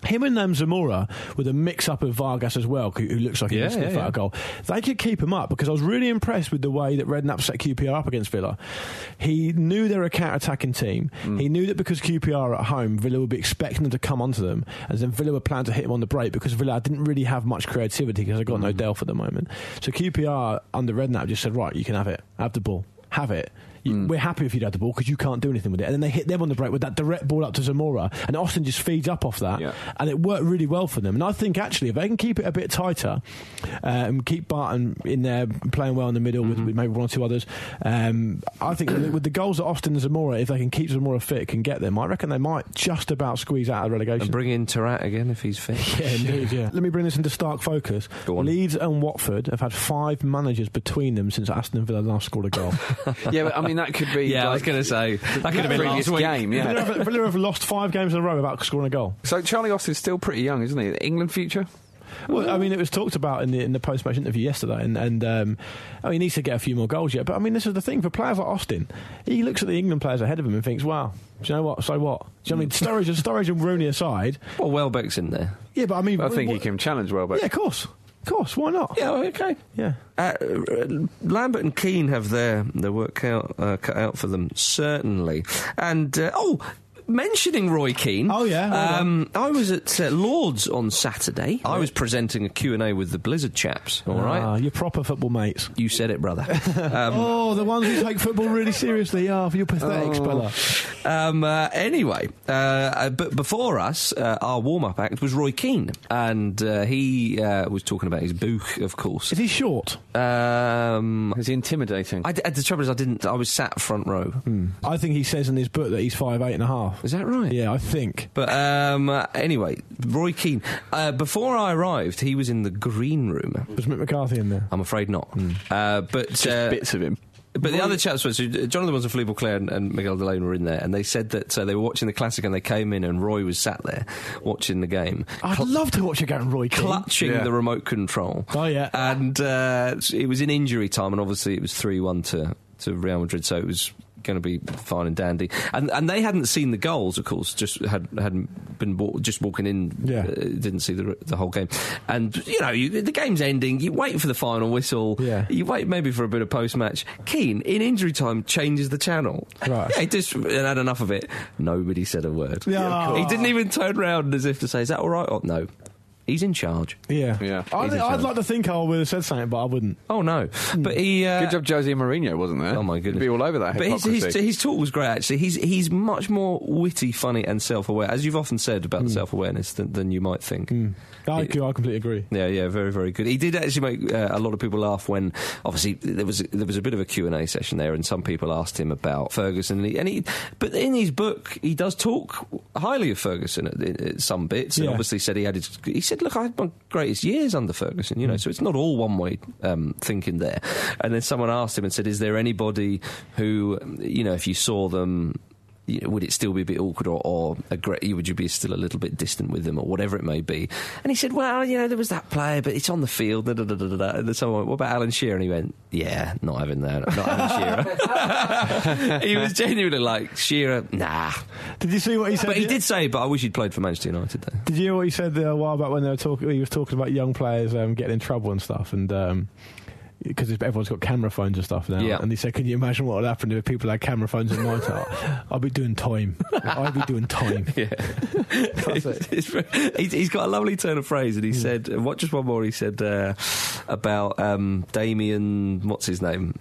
Him and um, Zamora with a mix up of Vargas as well, who looks like he Yeah, can sniff yeah, out yeah. a goal. They could keep him up because I was really impressed with the way that Redknapp set QPR up against Villa. He knew they were a counter attacking team. Mm. He knew that because QPR are at home, Villa would be expecting them to come onto them, and then Villa would plan to hit him on the break because Villa didn't really have much creativity because they've got Mm. no Delph at the moment. So QPR under Redknapp just said, right, you can have it, have the ball, have it. Mm. We're happy if you'd had the ball because you can't do anything with it. And then they hit them on the break with that direct ball up to Zamora, and Austin just feeds up off that, Yeah. and it worked really well for them. And I think actually, if they can keep it a bit tighter uh, and keep Barton in there playing well in the middle with, with maybe one or two others, um, I think with, the goals that Austin and Zamora, if they can keep Zamora fit, can get them. I reckon they might just about squeeze out of relegation. And bring in Taarabt again if he's fit. [laughs] Yeah, indeed, yeah. [laughs] Let me bring this into stark focus. Leeds and Watford have had five managers between them since Aston Villa last scored a goal. [laughs] yeah, but I mean that could be. Yeah, I was going to say that could have been previous last week. game. Villa, Yeah. have, Villa have lost five games in a row without scoring a goal. So Charlie Austin's still pretty young, isn't he? England future. Well, I mean, it was talked about in the in the post match interview yesterday, and and um, I mean, he needs to get a few more goals yet. But I mean, this is the thing for players like Austin. He looks at the England players ahead of him and thinks, "Wow, do you know what? So what? Do you know what I mean, Sturridge, Sturridge and Rooney aside, Well, Welbeck's in there. yeah, but I mean, I think he can challenge Welbeck. Yeah, of course, of course. Why not? Yeah, okay. Yeah. Uh, Lambert and Keane have their their work out, uh, cut out for them, certainly. And uh, oh, mentioning Roy Keane. Oh, yeah, well um, I was at uh, Lords on Saturday. I was presenting a Q and A with the Blizzard chaps. All right, Ah, your proper football mates. you said it, brother. [laughs] Um, oh, the ones who take football really seriously. Ah, for you pathetic Oh. speller. Um, uh, anyway, uh, uh, but before us, uh, our warm up act was Roy Keane, and uh, he uh, was talking about his book, of course. Is he short? Um, is he intimidating? I d- the trouble is, I didn't. I was sat front row. I think he says in his book that he's five eight and a half. Is that right? Yeah, I think. But um, uh, anyway, Roy Keane. Uh, before I arrived, he was in the green room. Was Mick McCarthy in there? I'm afraid not. Uh, but Just uh, bits of him. But the other chaps were so Jonathan was Philippe Auclair and, and Miguel Delaney were in there, and they said that uh, they were watching the classic, and they came in, and Roy was sat there watching the game, I'd love to watch a game, Roy Keane. clutching Yeah. the remote control. Oh, yeah. and uh, it was in injury time, and obviously it was three one to to Real Madrid, so it was going to be fine and dandy. And and they hadn't seen the goals, of course, just had hadn't been wa- just walking in, Yeah. uh, didn't see the the whole game. And you know, you, the game's ending. You wait for the final whistle. Yeah. You wait maybe for a bit of post match. Keane in injury time changes the channel. Right. Yeah, he just had enough of it. Nobody said a word. Yeah. He didn't even turn round as if to say, "Is that all right?" Or no. He's in charge. Yeah, Yeah. I He's think, in I'd charge. like to think I would have said something, but I wouldn't. Oh no! But he. Uh, Good job, Jose Mourinho wasn't there. Oh my goodness! He'd be all over that But his, hypocrisy. his, his talk was great. Actually, he's he's much more witty, funny, and self-aware, as you've often said about the self-awareness than, than you might think. I, It- I completely agree. Yeah, yeah, very, very good. He did actually make uh, a lot of people laugh when, obviously, there was there was a bit of a Q and A session there, and some people asked him about Ferguson, and he, and he but in his book, he does talk highly of Ferguson at, at some bits, and Yeah. obviously said he had his, he said, look, I had my greatest years under Ferguson, you know, so it's not all one way um, thinking there. And then someone asked him and said, is there anybody who, you know, if you saw them. You know, would it still be a bit awkward, or, or aggre- would you be still a little bit distant with them, or whatever it may be? And he said, "Well, you know, there was that player, but it's on the field." Da, da, da, da, da, da. And then someone went, "What about Alan Shearer?" And he went, "Yeah, not having that, not Alan [laughs] Shearer." [laughs] he was genuinely like Shearer, nah. Did you see what he said? But he did say, "But I wish he'd played for Manchester United." Though. Did you hear what he said a while back when they were talking? He was talking about young players um, getting in trouble and stuff, and because everyone's got camera phones and stuff now. Yeah. And he said, "Can you imagine what would happen if people had camera phones at night? I'd be doing time. I'd be doing time." [laughs] Yeah, it. He's, he's got a lovely turn of phrase, and he said, uh, "What? Just one more." He said uh, about um, Damien. What's his name?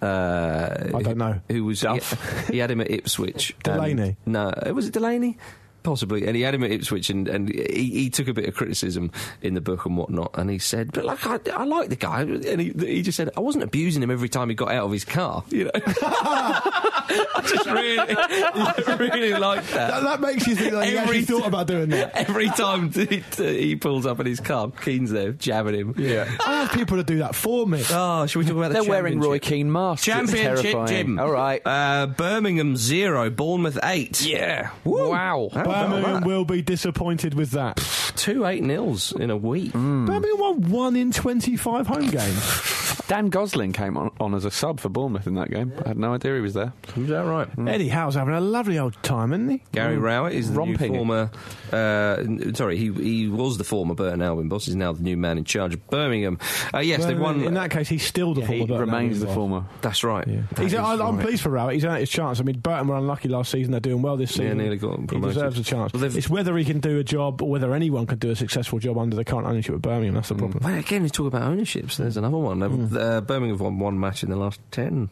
Uh, I don't know. Who was Duff. He, he had him at Ipswich. and- Delaney? no, uh, was it Delaney? Possibly, and he had him at Ipswich, and, and he, he took a bit of criticism in the book and whatnot. And he said, "But like, I, I like the guy," and he, he just said, "I wasn't abusing him every time he got out of his car." You know, [laughs] I just really, [laughs] really like that. That, that makes you think that he Every actually thought about doing that. [laughs] Every time he, he pulls up in his car, Keane's there jabbing him. yeah. I have people to do that for me. Oh, should we talk about the They're wearing Roy? Keane masks. It's Championship. Jim. All right. Uh, Birmingham zero, Bournemouth eight. yeah. Woo. Wow. How about Birmingham will be disappointed with that. Two eight nils in a week. Hmm. Birmingham won one in 25 home games. Dan Gosling came on, on as a sub for Bournemouth in that game. I had no idea he was there. Is that right? Eddie Howe's having a lovely old time, isn't he? Gary Rowett is the new former. Uh, sorry, he he was the former Burton Albion boss. He's now the new man in charge of Birmingham. Uh, yes, they've won. In that case, he's still the He former Burton remains Albion the boss. former. that's right. Yeah. That He's, I, I'm right. pleased for Rowett. He's had his chance. I mean, Burton were unlucky last season. They're doing well this Yeah, season. nearly got He deserves a chance. Well, it's whether he can do a job or whether anyone can do a successful job under the current ownership of Birmingham. That's the problem. Well, again, we talk about ownerships. There's another one. Uh, Birmingham have won one match in the last ten.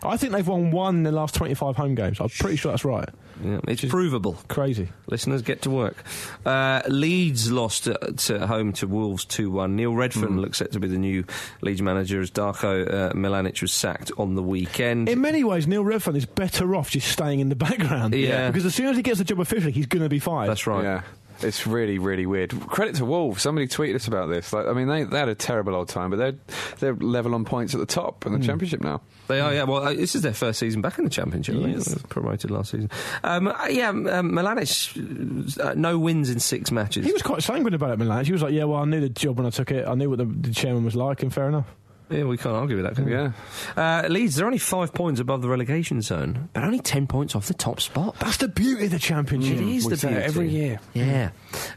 I think they've won one in the last 25 home games. I'm pretty sure that's right. Yeah, it's provable. Crazy. Listeners, get to work. Uh, Leeds lost at, to home to Wolves 2 1. Neil Redfearn Hmm. looks set to be the new Leeds manager as Darko uh, Milanic was sacked on the weekend. In many ways, Neil Redfearn is better off just staying in the [laughs] background. Yeah. Because as soon as he gets the job officially, he's going to be fired. That's right. Yeah. It's really, really weird. Credit to Wolves. Somebody tweeted us about this. Like, I mean, they, they had a terrible old time, but they're they're level on points at the top in the championship now. They are, yeah. Well, uh, this is their first season back in the Championship. Yes. They were promoted last season. Um, uh, yeah, um, Milanic, uh, no wins in six matches. He was quite sanguine about it, Milan. He was like, "Yeah, well, I knew the job when I took it. I knew what the, the chairman was like, and fair enough." Yeah, we can't argue with that, can we? Yeah. Uh, Leeds, they're only five points above the relegation zone, but only ten points off the top spot. That's the beauty of the championship. It is We the beauty. every year. Yeah.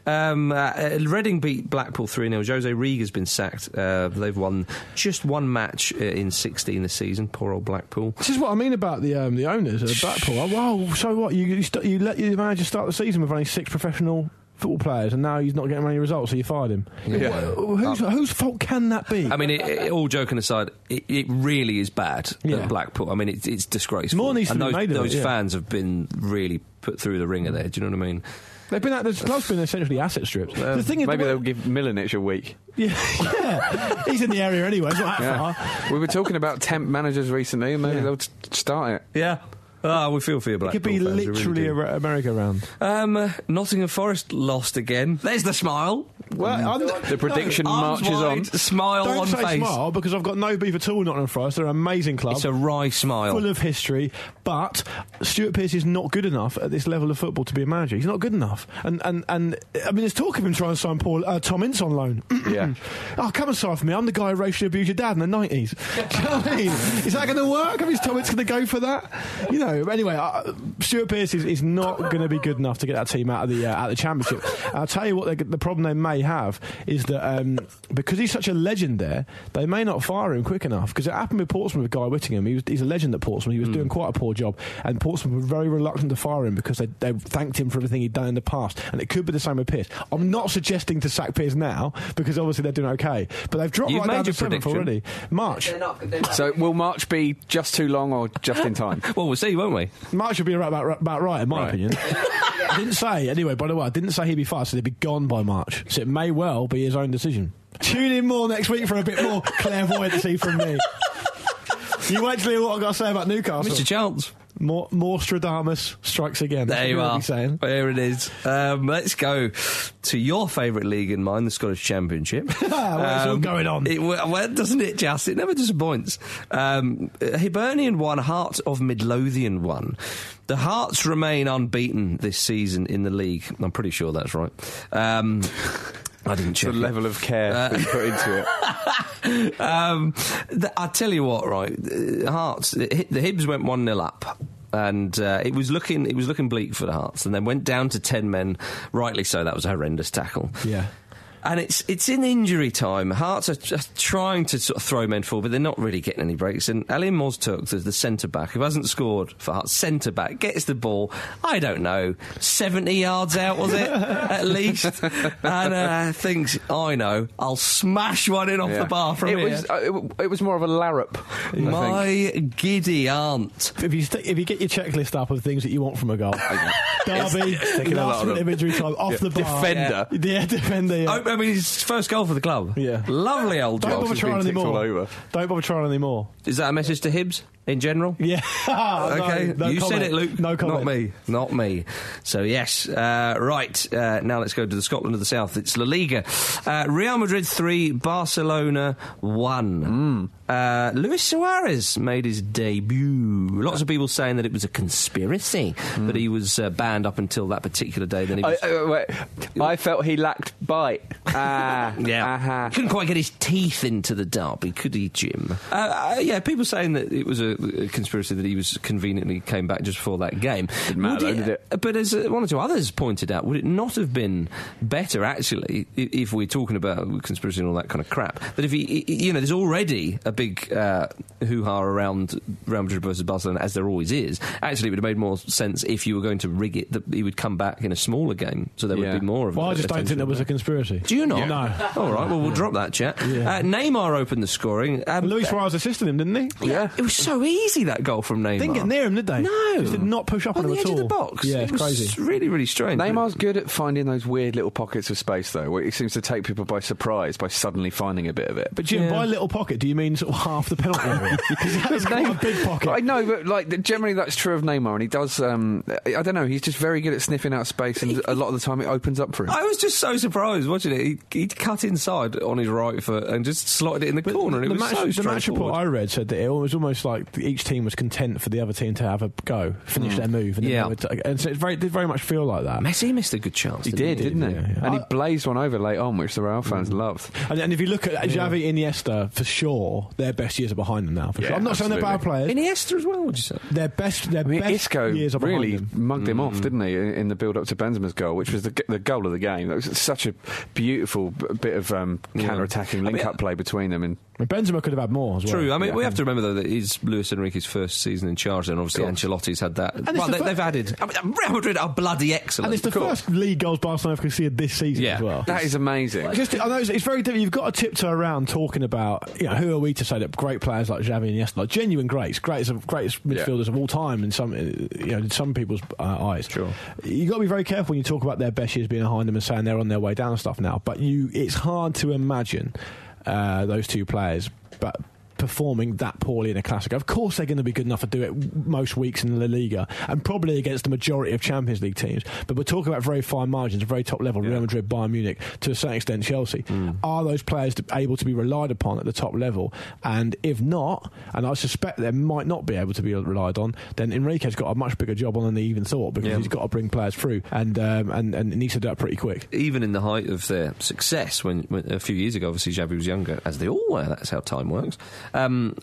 Um, uh, uh, Reading beat Blackpool 3 0. Jose Riga's been sacked. Uh, they've won just one match uh, in 16 this season. Poor old Blackpool. This is what I mean about the um, the owners of Blackpool. Oh, wow, so what? You you, st- you let your manager start the season with only six professional football players, and now he's not getting any results, so you fired him. Yeah. Wh- Whose, um, whose fault can that be? I mean, it, it, all joking aside, it, it really is bad Yeah. at Blackpool. I mean, it, it's disgraceful. More needs to and be those, made of it, those yeah. fans have been really put through the ringer there. Do you know what I mean? They've been at the club's been essentially asset strips. the thing is, Maybe the they'll give Milanic a week. yeah, [laughs] yeah. he's in the area anyway. It's not that Yeah. far. we were talking about temp managers recently, and maybe Yeah. they'll t- start it. Yeah. Ah, we feel for you, It could be fans, really literally do. a, ra- merry-go-round. Um, Nottingham Forest lost again. There's the smile. Well, The prediction Arms marches wide, on. Smile Don't on say face. smile because I've got no beef at all. Nottingham Forest, they're an amazing club. It's a wry smile. full of history, but Stuart Pearce is not good enough at this level of football to be a manager. He's not good enough, and and and I mean, there's talk of him trying to sign Paul uh, Tom Ince on loan. Yeah. [clears throat] oh, come and sign for me. I'm the guy who racially abused your dad in the nineties. Do you know what I mean? Is that going to work? I mean, is Tom Ince going to go for that? You know. Anyway, uh, Stuart Pearce is, is not going to be good enough to get that team out of the uh, out of the championship. I'll tell you what, the problem they may may have is that um, because he's such a legend there, they may not fire him quick enough. Because it happened with Portsmouth with Guy Whittingham. He was, he's a legend at Portsmouth. He was doing quite a poor job, and Portsmouth were very reluctant to fire him because they, they thanked him for everything he'd done in the past. And it could be the same with Pearce. I'm not suggesting to sack Pearce now because obviously they're doing okay, but they've dropped You've right made down to your seventh prediction. already. March. So will March be just too long or just in time? [laughs] Well, we'll see, won't we? March would be about, about, about right, in my Right. opinion. I [laughs] didn't say, anyway, by the way, I didn't say he'd be fired, so he'd be gone by March. So it may well be his own decision. Tune in more next week for a bit more [laughs] clairvoyancy from me. You wait till you hear what I've got to say about Newcastle. Mr. Chance. More, more Stradamus strikes again. There you are. he's saying. There it is. Um, let's go to your favourite league in mine, the Scottish Championship. [laughs] Well, it's all going on. It, well, well, doesn't it, just? It never disappoints. Um, Hibernian won, Hearts of Midlothian won. The Hearts remain unbeaten this season in the league. I'm pretty sure that's right. Um, [laughs] I didn't The check. it. level of care you put into it. [laughs] um, th- I tell you what, right? uh, Hearts, the, the Hibs went one 0 up. And uh, it was looking it was looking bleak for the Hearts, and then went down to ten men. Rightly so, that was a horrendous tackle. Yeah. And it's it's in injury time. Hearts are just trying to sort of throw men forward, but they're not really getting any breaks. And Alim Öztürk, the, the centre back, who hasn't scored for Hearts, centre back, gets the ball. I don't know, seventy yards out was it [laughs] at least, and uh, thinks I know I'll smash one in off Yeah. the bar from it here. was uh, it, it was more of a larrup. I think. My giddy aunt. If you, st- if you get your checklist up of things that you want from a goal, [laughs] Derby, taking last minute of injury time, off Yeah. the bar. Defender. Yeah, [laughs] defender. Yeah. I mean, his first goal for the club. Yeah. lovely old Don't job. bother trying been ticked anymore. over. Don't bother trying anymore. Is that a message to Hibs in general? Yeah. [laughs] okay, No, no you said it, Luke. No comment. Not me. Not me. So yes, uh, right. Uh, now let's go to the Scotland of the South. It's La Liga. Uh, Real Madrid three, Barcelona one. Uh, Luis Suarez made his debut. Lots of people saying that it was a conspiracy, but he was uh, banned up until that particular day. Then he I, was. uh, wait, I felt he lacked bite. [laughs] Ah, yeah, aha. couldn't quite get his teeth into the derby, could he, Jim? Uh, uh, yeah, people saying that it was a, a conspiracy that he was conveniently came back just before that game. Didn't matter, Would though, did it? But as uh, one or two others pointed out, would it not have been better actually if we're talking about conspiracy and all that kind of crap? That if he, i- i- you know, there's already a big uh, hoo ha around Real Madrid versus Barcelona, as there always is. Actually, it would have made more sense if you were going to rig it that he would come back in a smaller game, so there Yeah. would be more of. Well, I a- just don't think there was a conspiracy. Do you not? No. All right. Well, we'll drop that chat. Yeah. Uh, Neymar opened the scoring. Um, Luis Suarez assisted him, didn't he? Yeah. It was so easy that goal from Neymar. Didn't get near him, did they? No. Just did not push up on on the him edge at of the box. Yeah, it it's was crazy. Really, really strange. Neymar's good at finding those weird little pockets of space, though, where he seems to take people by surprise by suddenly finding a bit of it. But Jim, Yeah. by little pocket, do you mean sort of half the penalty area? [laughs] 'Cause that is quite a big pocket. I know, but like generally that's true of Neymar, and he does. Um, I don't know. He's just very good at sniffing out space, and a lot of the time it opens up for him. I was just so surprised watching it. He, he cut inside on his right foot and just slotted it in the corner. And it the was match, so the match report. I read said that it was almost like each team was content for the other team to have a go, finish mm. their move, and, then Yeah. t- and so it very, did very much feel like that. Messi missed a good chance. he did, didn't he? yeah, yeah. And he blazed one over late on, which the Real fans mm. loved. And, and if you look at Xavi, Iniesta, for sure, their best years are behind them now. For Yeah, sure. I'm not saying they're bad players. Iniesta as well. Would you say? Their best, their I mean, best Isco years are behind really them. mugged him off, mm. didn't he, in, in the build-up to Benzema's goal, which was the, the goal of the game. That was such a beautiful bit of um, counter-attacking link-up play between them. And Benzema could have had more as well. True. I mean, Yeah. we have to remember though that it's Luis Enrique's first season in charge, and obviously Ancelotti's had that. it's Well, the they, fir- they've added. I mean, Real Madrid are bloody excellent. and it's the Of first league goals Barcelona have conceded this season Yeah. as well. that is amazing. Just, I know it's, it's very difficult. You've got to tiptoe around talking about, you know, who are we to say that great players like Xavi and Iniesta, like genuine greats, greatest of greatest midfielders of all time in some, uh, you know, in some people's uh, eyes. Sure. You got to be very careful when you talk about their best years being behind them and saying they're on their way down and stuff now. But you, it's hard to imagine uh, those two players, but. Performing that poorly in a classic. Of course, they're going to be good enough to do it most weeks in La Liga and probably against the majority of Champions League teams. But we're talking about very fine margins, very top level Real Madrid, Bayern Munich, to a certain extent Chelsea. Are those players able to be relied upon at the top level? And if not, and I suspect they might not be able to be relied on, then Enrique's got a much bigger job on than he even thought because Yeah. he's got to bring players through and um, and and needs to do that pretty quick. even in the height of their success, when, when a few years ago, obviously Xavi was younger, as they all were. That's how time works. Um,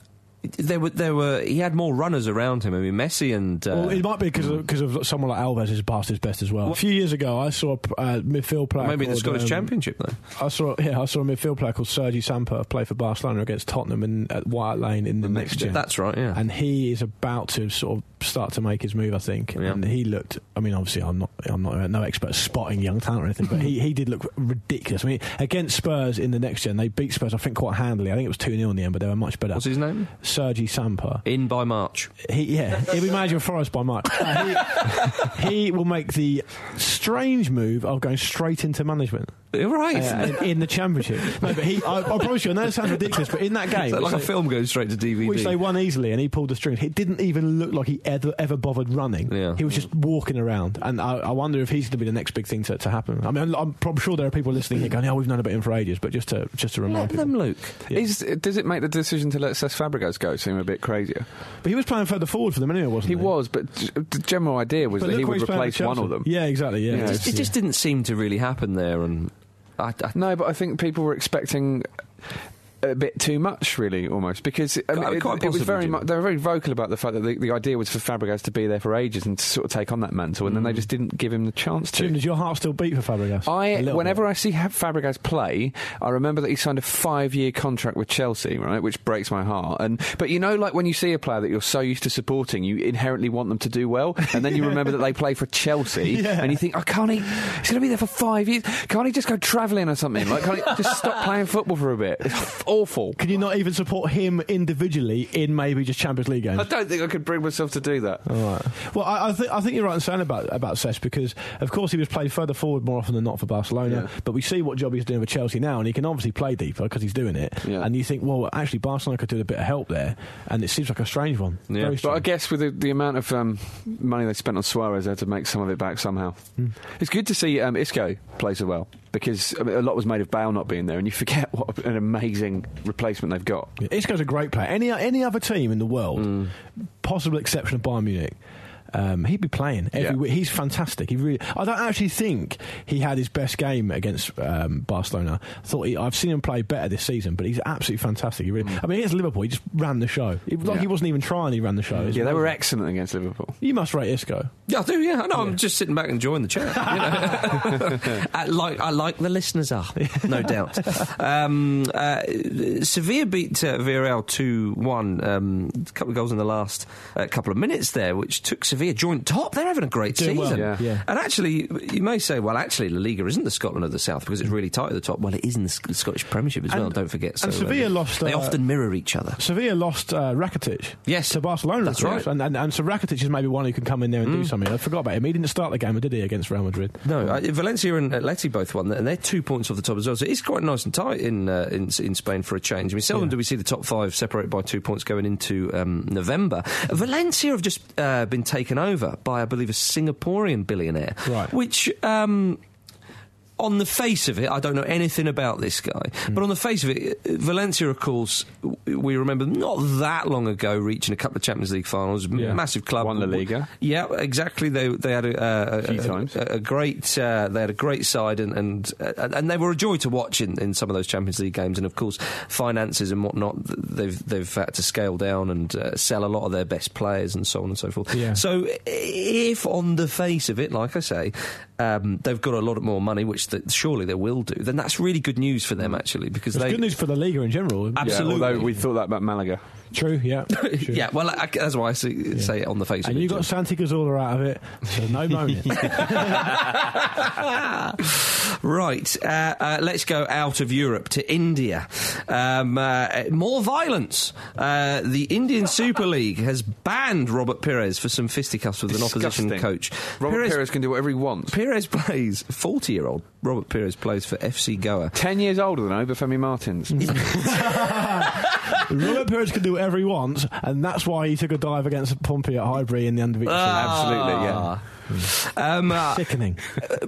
there were there were he had more runners around him. I mean, Messi and uh, Well, it might be because of, 'cause of someone like Alves has passed his best as well. A few years ago, I saw a uh, midfield player. maybe in the Scottish um, Championship though. I saw, yeah, I saw a midfield player called Sergi Samper play for Barcelona against Tottenham in, at White Lane in the, next gen. That's right. Yeah. and he is about to sort of start to make his move, I think. Yeah. And he looked. I mean, obviously, I'm not. I'm not no expert at spotting young talent or anything, but he, [laughs] he did look ridiculous. I mean, against Spurs in the next gen, they beat Spurs, I think, quite handily. I think it was two 0 in the end, but they were much better. What's his name? Sergi Samper. In by March. He, yeah, [laughs] he'll be managing Forest by March. [laughs] Uh, he, he will make the strange move of going straight into management Right. uh, in, in the championship. No, but he, I, I promise you, I know it sounds ridiculous, but in that game, It's like a they- film goes straight to DVD. which they won easily, and he pulled the strings. It didn't even look like he ever ever bothered running. Yeah. He was just walking around, and I, I wonder if he's going to be the next big thing to, to happen. I mean, I'm, I'm probably sure there are people listening here going, "Oh, we've known about him for ages," but just to just to remind Let people. them, Luke. Yeah. Is, does it make the decision to let Cesc Fabregas go seem a bit crazier? But he was playing further forward for them anyway, wasn't He he? was, but g- the general idea was But that look he where would he's playing at replace one Chelsea. of them. Yeah, exactly. Yeah, Yeah, It just, it just didn't seem to really happen there, and I, I, No, but I think people were expecting a bit too much, really, almost because I mean, it, quite it was very Jim. much. They were very vocal about the fact that the, the idea was for Fabregas to be there for ages and to sort of take on that mantle, and then they mm. just didn't give him the chance to. Jim, does your heart still beat for Fabregas? I, A little whenever bit. I see Fabregas play, I remember that he signed a five-year contract with Chelsea, right, which breaks my heart. And but you know, like when you see a player that you're so used to supporting, you inherently want them to do well, and then you [laughs] remember that they play for Chelsea, Yeah. and you think, oh, can't he? He's going to be there for five years. Can't he just go travelling or something? Like, can't he just stop playing football for a bit? It's awful. Can you not even support him individually in maybe just Champions League games? I don't think I could bring myself to do that. All right. Well, I, I, think I think you're right in saying about about Cesc because, of course, he was played further forward more often than not for Barcelona. Yeah. But we see what job he's doing with Chelsea now, and he can obviously play deeper because he's doing it. Yeah. And you think, well, actually, Barcelona could do a bit of help there, and it seems like a strange one. Yeah. Very But I guess with the, the amount of um, money they spent on Suarez, they had to make some of it back somehow. It's good to see um, Isco play so well because I mean, a lot was made of Bale not being there, and you [laughs] forget what an amazing replacement they've got. Isco's a great player. Any any other team in the world, Mm. possible exception of Bayern Munich. Um, he'd be playing every Yeah. week. He's fantastic. He really. I don't actually think he had his best game against um, Barcelona. I thought he, I've seen him play better this season, but he's absolutely fantastic. He really, I mean, against Liverpool, he just ran the show. It, like Mm. Yeah. he wasn't even trying. He ran the show. It's Yeah, they were excellent against Liverpool. You must rate Isco. Yeah, I do. Yeah, I know. I'm just sitting back enjoying the chat. You know? [laughs] I like I like the listeners are, no [laughs] doubt. Um, uh, Sevilla beat uh, Villarreal two one. Um, a couple of goals in the last uh, couple of minutes there, which took Sevilla joint top. They're having a great Doing well, season. yeah. Yeah. And actually, you may say, well, actually, La Liga isn't the Scotland of the South because it's really tight at the top. Well, it is in the Sc- Scottish Premiership as well. Don't forget. and Sevilla um, lost, They uh, often mirror each other. Sevilla lost uh, Rakitic. Yes. to Barcelona. That's right. And, and and so Rakitic is maybe one who can come in there and do something. I forgot about him. He didn't start the game, did he, against Real Madrid? No, uh, Valencia and Atleti both won, and they're two points off the top as well. So it's quite nice and tight in uh, in, in Spain for a change. I mean, seldom Yeah. do we see the top five separated by two points going into um, November. Valencia have just uh, been taken over by, I believe, a Singaporean billionaire, Right. Which. Um, on the face of it, I don't know anything about this guy, Hmm. but on the face of it, Valencia, of course, we remember not that long ago reaching a couple of Champions League finals, Yeah. massive club, Won La Liga. Yeah, exactly. They they had a, uh, a, Few a- times. a, a great uh, they had a great side and and, uh, and they were a joy to watch in, in some of those Champions League games and of course finances and whatnot they've they've had to scale down and uh, sell a lot of their best players and so on and so forth. Yeah. So if on the face of it, like I say, um, they've got a lot more money, which th- surely they will do, then that's really good news for them actually because It's they good news for the Liga in general. Absolutely. Yeah, although we thought that about Malaga. True, yeah. [laughs] True. yeah, well, I, that's why I say, say it on the face And of it. you got Jim. Santi Cazorla out of it, so no [laughs] moaning. [laughs] right, uh, uh, let's go out of Europe to India. Um, uh, more violence. Uh, the Indian Super League has banned Robert Pires for some fisticuffs with an opposition coach. Robert Pires, Pires can do whatever he wants. Pires plays, 40 year old Robert Pires plays for FC Goa. Ten years older than Obafemi Martins. [laughs] Robert Pires can do whatever he wants, and that's why he took a dive against Pompey at Highbury in the under Ah. Absolutely, yeah. Um, uh, Sickening.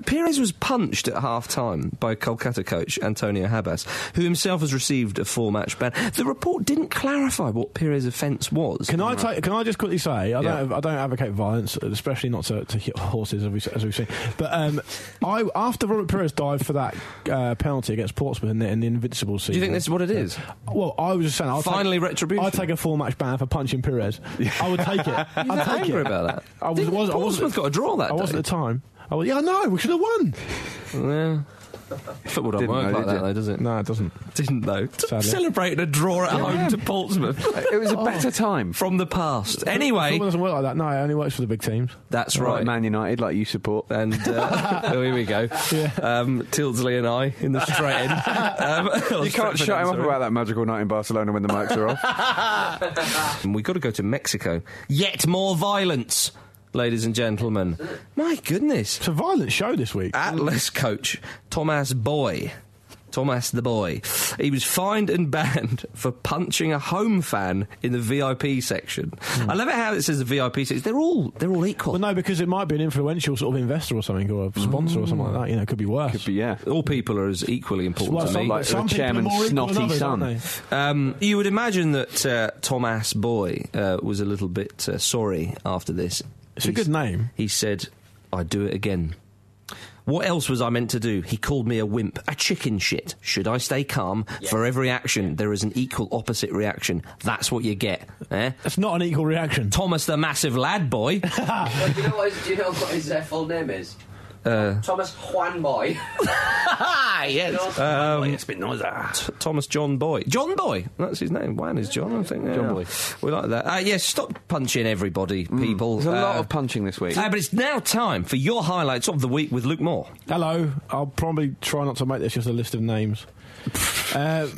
Pires was punched at half time by Kolkata coach Antonio Habas, who himself has received a four match ban. The report didn't clarify what Pires' offence was. Can I take, can I just quickly say I Yeah. don't I don't advocate violence, especially not to, to hit horses as, we, as we've seen. But um, I after Robert Pires dived for that uh, penalty against Portsmouth in the, in the Invincible season. Do you think this is what it is? Well, I was just saying. I'll Finally take, retribution. I'd take a four match ban for punching Pires. [laughs] I would take it. I'd take angry it. about that? I was, was, I Portsmouth got a draw that I wasn't day? at the time. I was, yeah, I know. We should have won. Yeah. Football don't Didn't work know, like did that, you? though, does it? No, it doesn't. Didn't though. Sadly. Celebrating a draw at home to Portsmouth [laughs] It was a better time. from the past. Anyway, Football doesn't work like that. No, it only works for the big teams. that's Like right. Man United, like you support. And uh, oh, [laughs] here we go. Um, Tyldesley and I in the straight end. Um, [laughs] You can't shut him up about that magical night in Barcelona when the mics are off. And we got to go to Mexico. Yet more violence, ladies and gentlemen. My goodness. It's a violent show this week. Atlas coach Thomas Boy. Thomas the boy. He was fined and banned [laughs] for punching a home fan in the VIP section. I love it how it says the VIP section. They're all they're all equal. Well, no, because it might be an influential sort of investor or something, or a sponsor or something like that. You know, it could be worse. Could be, yeah. all people are as equally important Well, to some, me. like some the people are chairman's more equal than snotty others, son. they? Um, you would imagine that uh, Thomas Boy uh, was a little bit uh, sorry after this. It's a good name. He said, I'd do it again. What else was I meant to do? He called me a wimp, a chicken shit. Should I stay calm? For every action, there is an equal opposite reaction. That's what you get. Eh? That's not an equal reaction. Thomas the massive lad boy. [laughs] Well, do you know what his, do you know what his uh, full name is? Thomas Juan Boy. [laughs] ah, yes. Um, it's been noisy. T- Thomas John Boy. John Boy. That's his name. Juan is John, I think. John. Boy. We like that. Uh, yes, stop punching everybody, people. There's a lot Uh, of punching this week. uh, but it's now time for your highlights of the week with Luke Moore. Hello. I'll probably try not to make this just a list of names. Uh,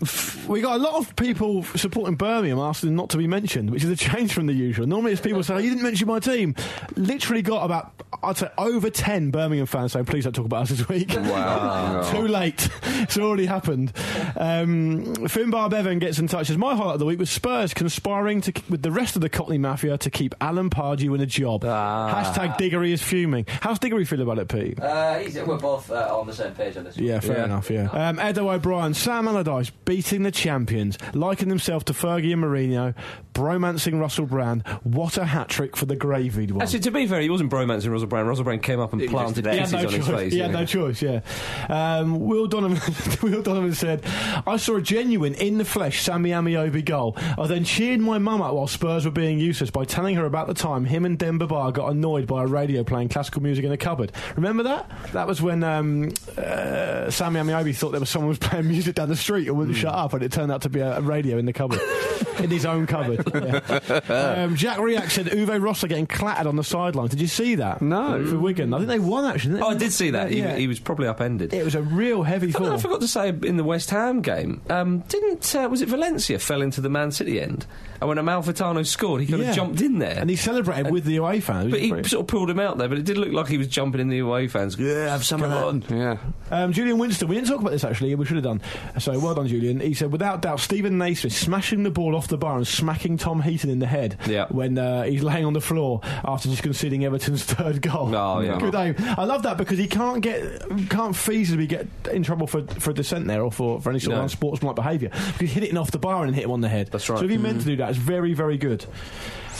we got a lot of people supporting Birmingham asking not to be mentioned, which is a change from the usual. Normally, it's people saying, You didn't mention my team. Literally got about, I'd say, over 10 Birmingham fans saying, Please don't talk about us this week. Wow. [laughs] Too late. [laughs] It's already happened. Um, Finbar Bevan gets in touch. Says, My highlight of the week was Spurs conspiring to, with the rest of the Cockney Mafia to keep Alan Pardew in a job. Hashtag Diggory is fuming. How's Diggory feel about it, Pete? Uh, he's, we're both uh, on the same page on this. one. Yeah, fair Yeah. enough, yeah. Um, Edo O'Brien, Sam Allardyce beating the champions, liking himself to Fergie and Mourinho, bromancing Russell Brand. What a hat trick for the gravied one. Actually, to be fair, he wasn't bromancing Russell Brand. Russell Brand came up and He planted there. kisses no on his choice. face. He had no choice, yeah. Um, Will, Donovan, [laughs] Will Donovan said, I saw a genuine, in the flesh Sammy Ameobi goal. I then cheered my mum up while Spurs were being useless by telling her about the time him and Demba Ba got annoyed by a radio playing classical music in the cupboard. Remember that? That was when um, uh, Sammy Ameobi thought there was someone was playing music down the street and wouldn't shut up, and it turned out to be a, a radio in the cupboard. [laughs] in his own cupboard. Yeah. Um, Jack Riak said Uwe Rosler getting clattered on the sidelines. Did you see that? No. For Wigan. I think they won, actually. didn't Oh, I did see that. He, Yeah. he was probably upended. It was a real heavy no, fall. I forgot to say in the West Ham game, um, didn't uh, was it Valencia fell into the Man City end, and when Amalfitano scored, he kind Yeah. of jumped in there, And he celebrated with the away fans. but he sort of pulled him out there. But it did look like he was jumping in the away fans. Yeah, have some of that. Yeah. Um, Julian Winston, we didn't talk about this actually, we should have done. So well done, Julian. He said, without doubt, Steven Naismith smashing the ball off the bar and smacking Tom Heaton in the head Yeah. when uh, he's laying on the floor after just conceding Everton's [laughs] third goal. Oh, yeah. Good aim. I love that because he can't get, can't feasibly get in trouble for, for dissent there or for, for any sort No. of unsportsmanlike behaviour. Because he hit it off the bar and hit him on the head. That's right. So if he meant to do that, it's very, very good.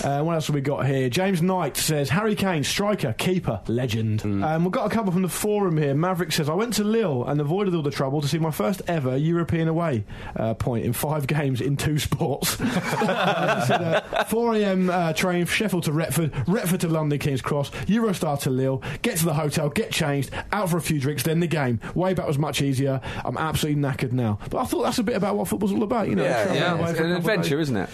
Uh, what else have we got here? James Knight says Harry Kane, striker, keeper, legend. Um, we've got a couple from the forum here. Maverick says I went to Lille and avoided all the trouble to see my first ever European away uh, point in five [laughs] games in two sports. [laughs] Uh, said, uh, 4 a.m. Uh, train Sheffield to Retford, Retford to London King's Cross, Eurostar to Lille. Get to the hotel, get changed, out for a few drinks, then the game. Way back was much easier. I'm absolutely knackered now. But I thought that's a bit about what football's all about. You know, travelling yeah. It's an adventure, isn't it?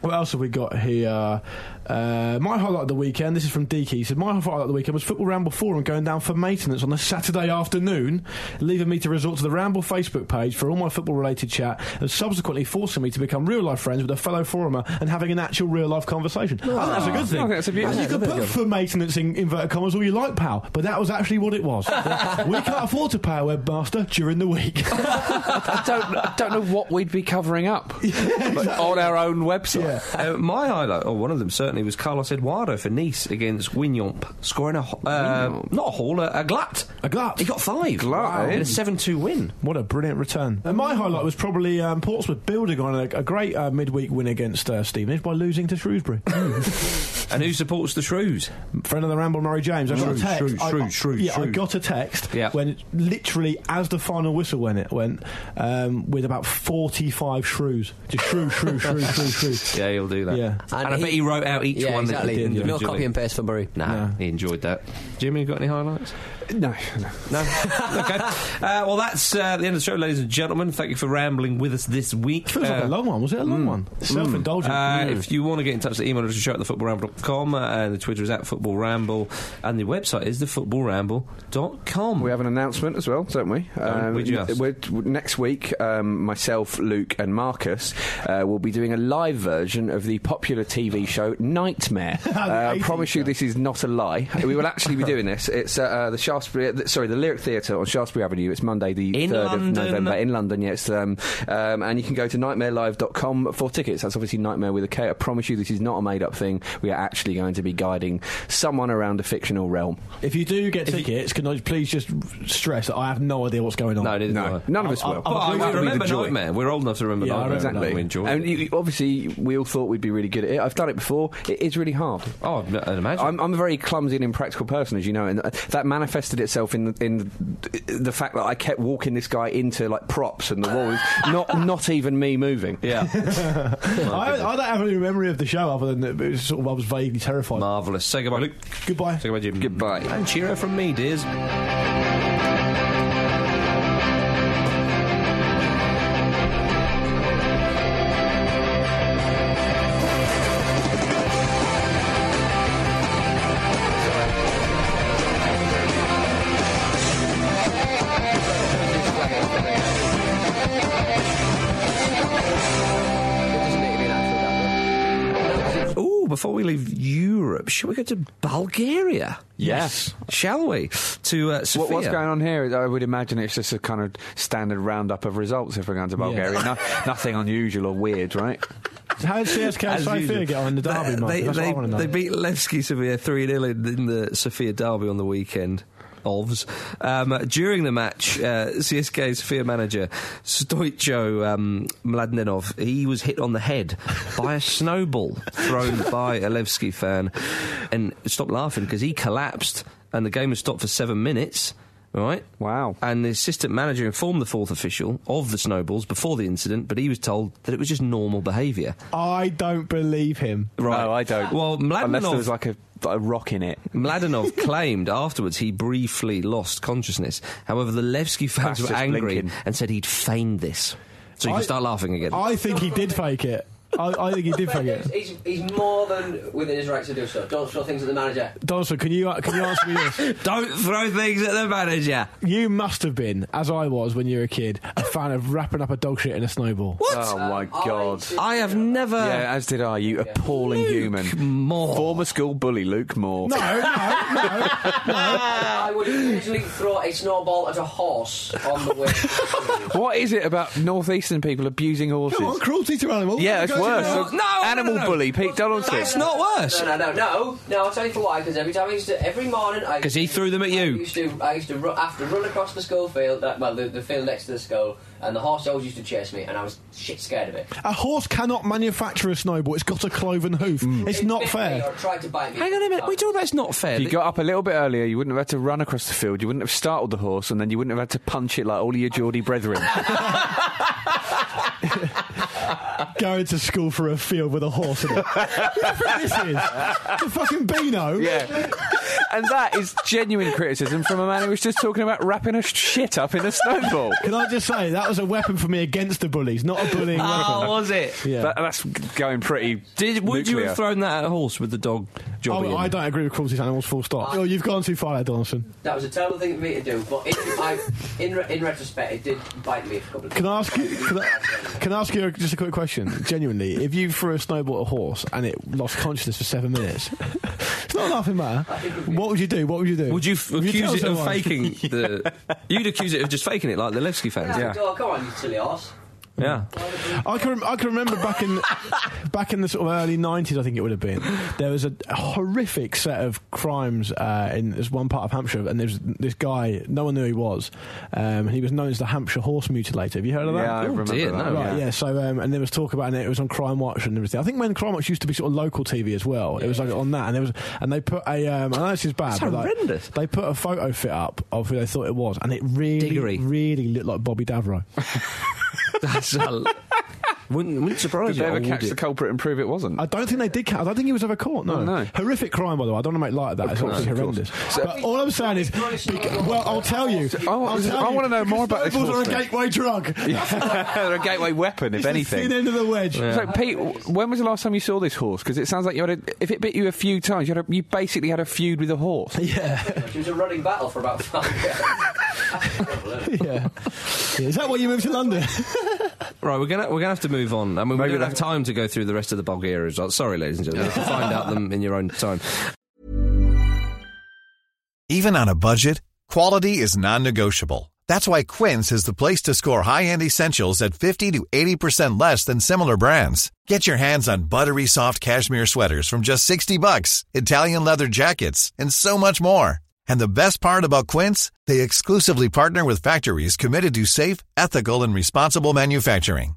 What else have we got here? Uh, my highlight of the weekend, this is from Deaky. He said, My highlight of the weekend was Football Ramble Forum going down for maintenance on a Saturday afternoon, leaving me to resort to the Ramble Facebook page for all my football related chat, and subsequently forcing me to become real life friends with a fellow forumer and having an actual real life conversation. I think that's a good thing. I that's a beautiful You thing. can put for maintenance in inverted commas all you like, pal, but that was actually what it was. [laughs] we can't afford to pay a webmaster during the week. [laughs] I don't, I don't know what we'd be covering up [laughs] Like, on our own website. Yeah. Uh, my highlight, or one of them certainly, was Carlos Eduardo for Nice against Guingamp, scoring a uh, not a haul, a, a glut. A glut. He got five. Glut, in eh? a seven-two win. What a brilliant return. And my highlight was probably um, Portsmouth building on a, a great uh, midweek win against uh, Stevenage by losing to Shrewsbury. [laughs] [laughs] And who supports the Shrews? Friend of the Ramble, Murray James. I got Shrews, a text. Shrews, I- Shrews, Shrews, yeah, I got a text Yeah. when literally as the final whistle went, it went um, with about forty-five shrews. Just shrew, shrew, shrew, shrew, shrew. [laughs] Yeah, he'll do that. Yeah. And, And I bet he wrote out each yeah, one exactly. that he did No copy and paste for Murray. Nah, No. he enjoyed that. Jimmy, got any highlights? No, no. No. [laughs] okay. Uh, well, that's uh, the end of the show, ladies and gentlemen. Thank you for rambling with us this week. It Feels like Uh, a long one. Was it a long one? Self-indulgent. Uh, If you want to get in touch, the email address is show at thefootballramble.com, uh, and the Twitter is at footballramble, and the website is thefootballramble.com. We have an announcement as well, don't we? Um, would you ask? we're, next week, um, myself, Luke, and Marcus uh, will be doing a live version of the popular TV show Knightmare. [laughs] uh, I promise you, this is not a lie. we will actually be doing this. It's uh, uh, the Shaftesbury, th- sorry, the Lyric Theatre on Shaftesbury Avenue. It's Monday, the In third London. of November in London. Yes, um, um, and you can go to knightmarelive.com for tickets. That's obviously Knightmare with a K. I promise you, this is not a made-up thing. We are actually going to be guiding someone around a fictional realm. if you do get tickets, can I please just stress that I have no idea what's going on? no, No, none of us I'll- will. I'll- But I'll- I'll- remember the joy. Knightmare. We're old enough to remember Yeah, Knightmare. Exactly. We enjoyed and it. you, obviously, we all thought we'd be really good at it. I've done it before. It is really hard. Oh, I'd imagine. I'm, I'm a very clumsy and impractical person, as you know, and uh, that manifested itself in the, in the, the fact that I kept walking this guy into like props and the walls, not not even me moving. yeah. [laughs] I, I don't have any memory of the show other than that it was sort of, I was vaguely terrified. Marvellous. Say goodbye, Luke. Goodbye. Say goodbye, Jim. Goodbye. And cheerio from me, dears. We leave Europe, should we go to Bulgaria? Yes. Shall we? To uh, Sofia. What, what's going on here? I would imagine it's just a kind of standard roundup of results if we're going to Bulgaria. No, [laughs] nothing unusual or weird, right? How did CSKA Sofia get on in the derby, Mark? They, That's what I they, want to know. they beat Levski Sofia 3 0 in, in the Sofia derby on the weekend. Ovs. Um, during the match, uh, CSKA Sofia manager Stoycho um, Mladenov, he was hit on the head by a snowball thrown by a Levski fan. And stop laughing because he collapsed and the game was stopped for seven minutes. Right? Wow. And the assistant manager informed the fourth official of the snowballs before the incident, but he was told that it was just normal behaviour. I don't believe him. Right. No, I don't. Well, Unless there was like a, a rock in it. Mladenov [laughs] claimed afterwards he briefly lost consciousness. However, the Levski fans That's were angry blinking. and said he'd feigned this. So you I- can start laughing again. I think he did fake it. I, I think he did fake it. He's, he's more than within his right to do so. Don't throw things at the manager. Donaldson, can you can you answer me this? [laughs] Don't throw things at the manager. You must have been, as I was when you were a kid, a fan of wrapping up a dog shit in a snowball. What? Oh my Um, I god. did- I have never. Yeah, as did I. You appalling human. Moore. Former school bully Luke Moore. No, no, no. I would occasionally throw a snowball at a horse on the way. to the field. What is it about northeastern people abusing horses? Come on, cruelty to animals. Yeah, it's Go to worse. No, no, Animal no, no. bully Pete Donaldson. That's not worse. No, no, no, no, no. I'll tell you for why. Because every time I used to, every morning, I 'Cause he threw them at you. I used to, I used to ru- have to run across the school field, uh, well, the, the field next to the school, and the horse always used to chase me, and I was shit scared of it. A horse cannot manufacture a snowball. It's got a cloven hoof. It's It not fair. Tried to bite me. Hang on a minute. We talk about it's not fair. If you got up a little bit earlier, you wouldn't have had to run across the field. You wouldn't have startled the horse, and then you wouldn't have had to punch it like all of your Geordie brethren. [laughs] [laughs] Going to school for a field with a horse in it. What do this is? The fucking Beano? yeah. And that is genuine criticism from a man who was just talking about wrapping a shit up in a snowball. Can I just say, that was a weapon for me against the bullies, not a bullying Oh, weapon. was it? Yeah. That, that's going pretty. Did would you have thrown that at a horse with the dog? Oh, I don't agree with cruelty to animals, full stop. Oh, you've gone too far there, Donaldson. That was a terrible thing for me to do, but in, I, in, re- in retrospect, it did bite me a couple of Can I times. ask you, can I, can I ask you just a quick question? Genuinely, if you threw a snowball at a horse and it lost consciousness for seven minutes, it's not a laughing matter. What would you do? What would you do? Would you f- Would you accuse it tell of someone? faking the? [laughs] You'd accuse it of just faking it, like the Levski fans. Yeah. Oh, come on, you silly horse. Yeah. I can I can remember back in [laughs] back in the sort of early nineties, I think it would have been. There was a horrific set of crimes uh, in this one part of Hampshire, and there's this guy. No one knew who he was. Um, he was known as the Hampshire Horse Mutilator. Have you heard of that? Yeah, I Oh, remember dear, that. no. Right, yeah. yeah. So, um, and there was talk about it. It was on Crime Watch and everything. I think when Crime Watch used to be sort of local TV as well, it was like on that, and there was, and they put a. Um, I know this is bad, That's but like, horrendous. they put a photo fit up of who they thought it was, and it really, Diggory. really looked like Bobby Davro. [laughs] [laughs] That's a, wouldn't, wouldn't surprise Did you. they ever catch would the culprit and prove it wasn't? I don't think they did. Ca- I don't think he was ever caught. No. Oh, no. horrific crime, by the way. I don't want to make light of that. it's course, absolutely of course. horrendous. but all I'm saying is, bec- well, I'll tell you. I- I'll tell I you, wanna know more about this because horse are a thing. gateway drug. [laughs] They're a gateway weapon, if It's the thin end of the wedge. So, Pete, when was the last time you saw this horse? Because it sounds like you had a, if it bit you a few times, you, had a, you basically had a feud with a horse. [laughs] Yeah, It was a running battle for about five years. [laughs] yeah. Is that why you moved to London? Right, we're gonna we're gonna have to move on. I mean, we Maybe don't have time to go through the rest of the Bulgaria results. Sorry, ladies and gentlemen, you have to find out them in your own time. Even on a budget, quality is non-negotiable. That's why Quince is the place to score high-end essentials at 50 to 80% less than similar brands. Get your hands on buttery soft cashmere sweaters from just 60 bucks, Italian leather jackets, and so much more. And the best part about Quince, they exclusively partner with factories committed to safe, ethical, and responsible manufacturing.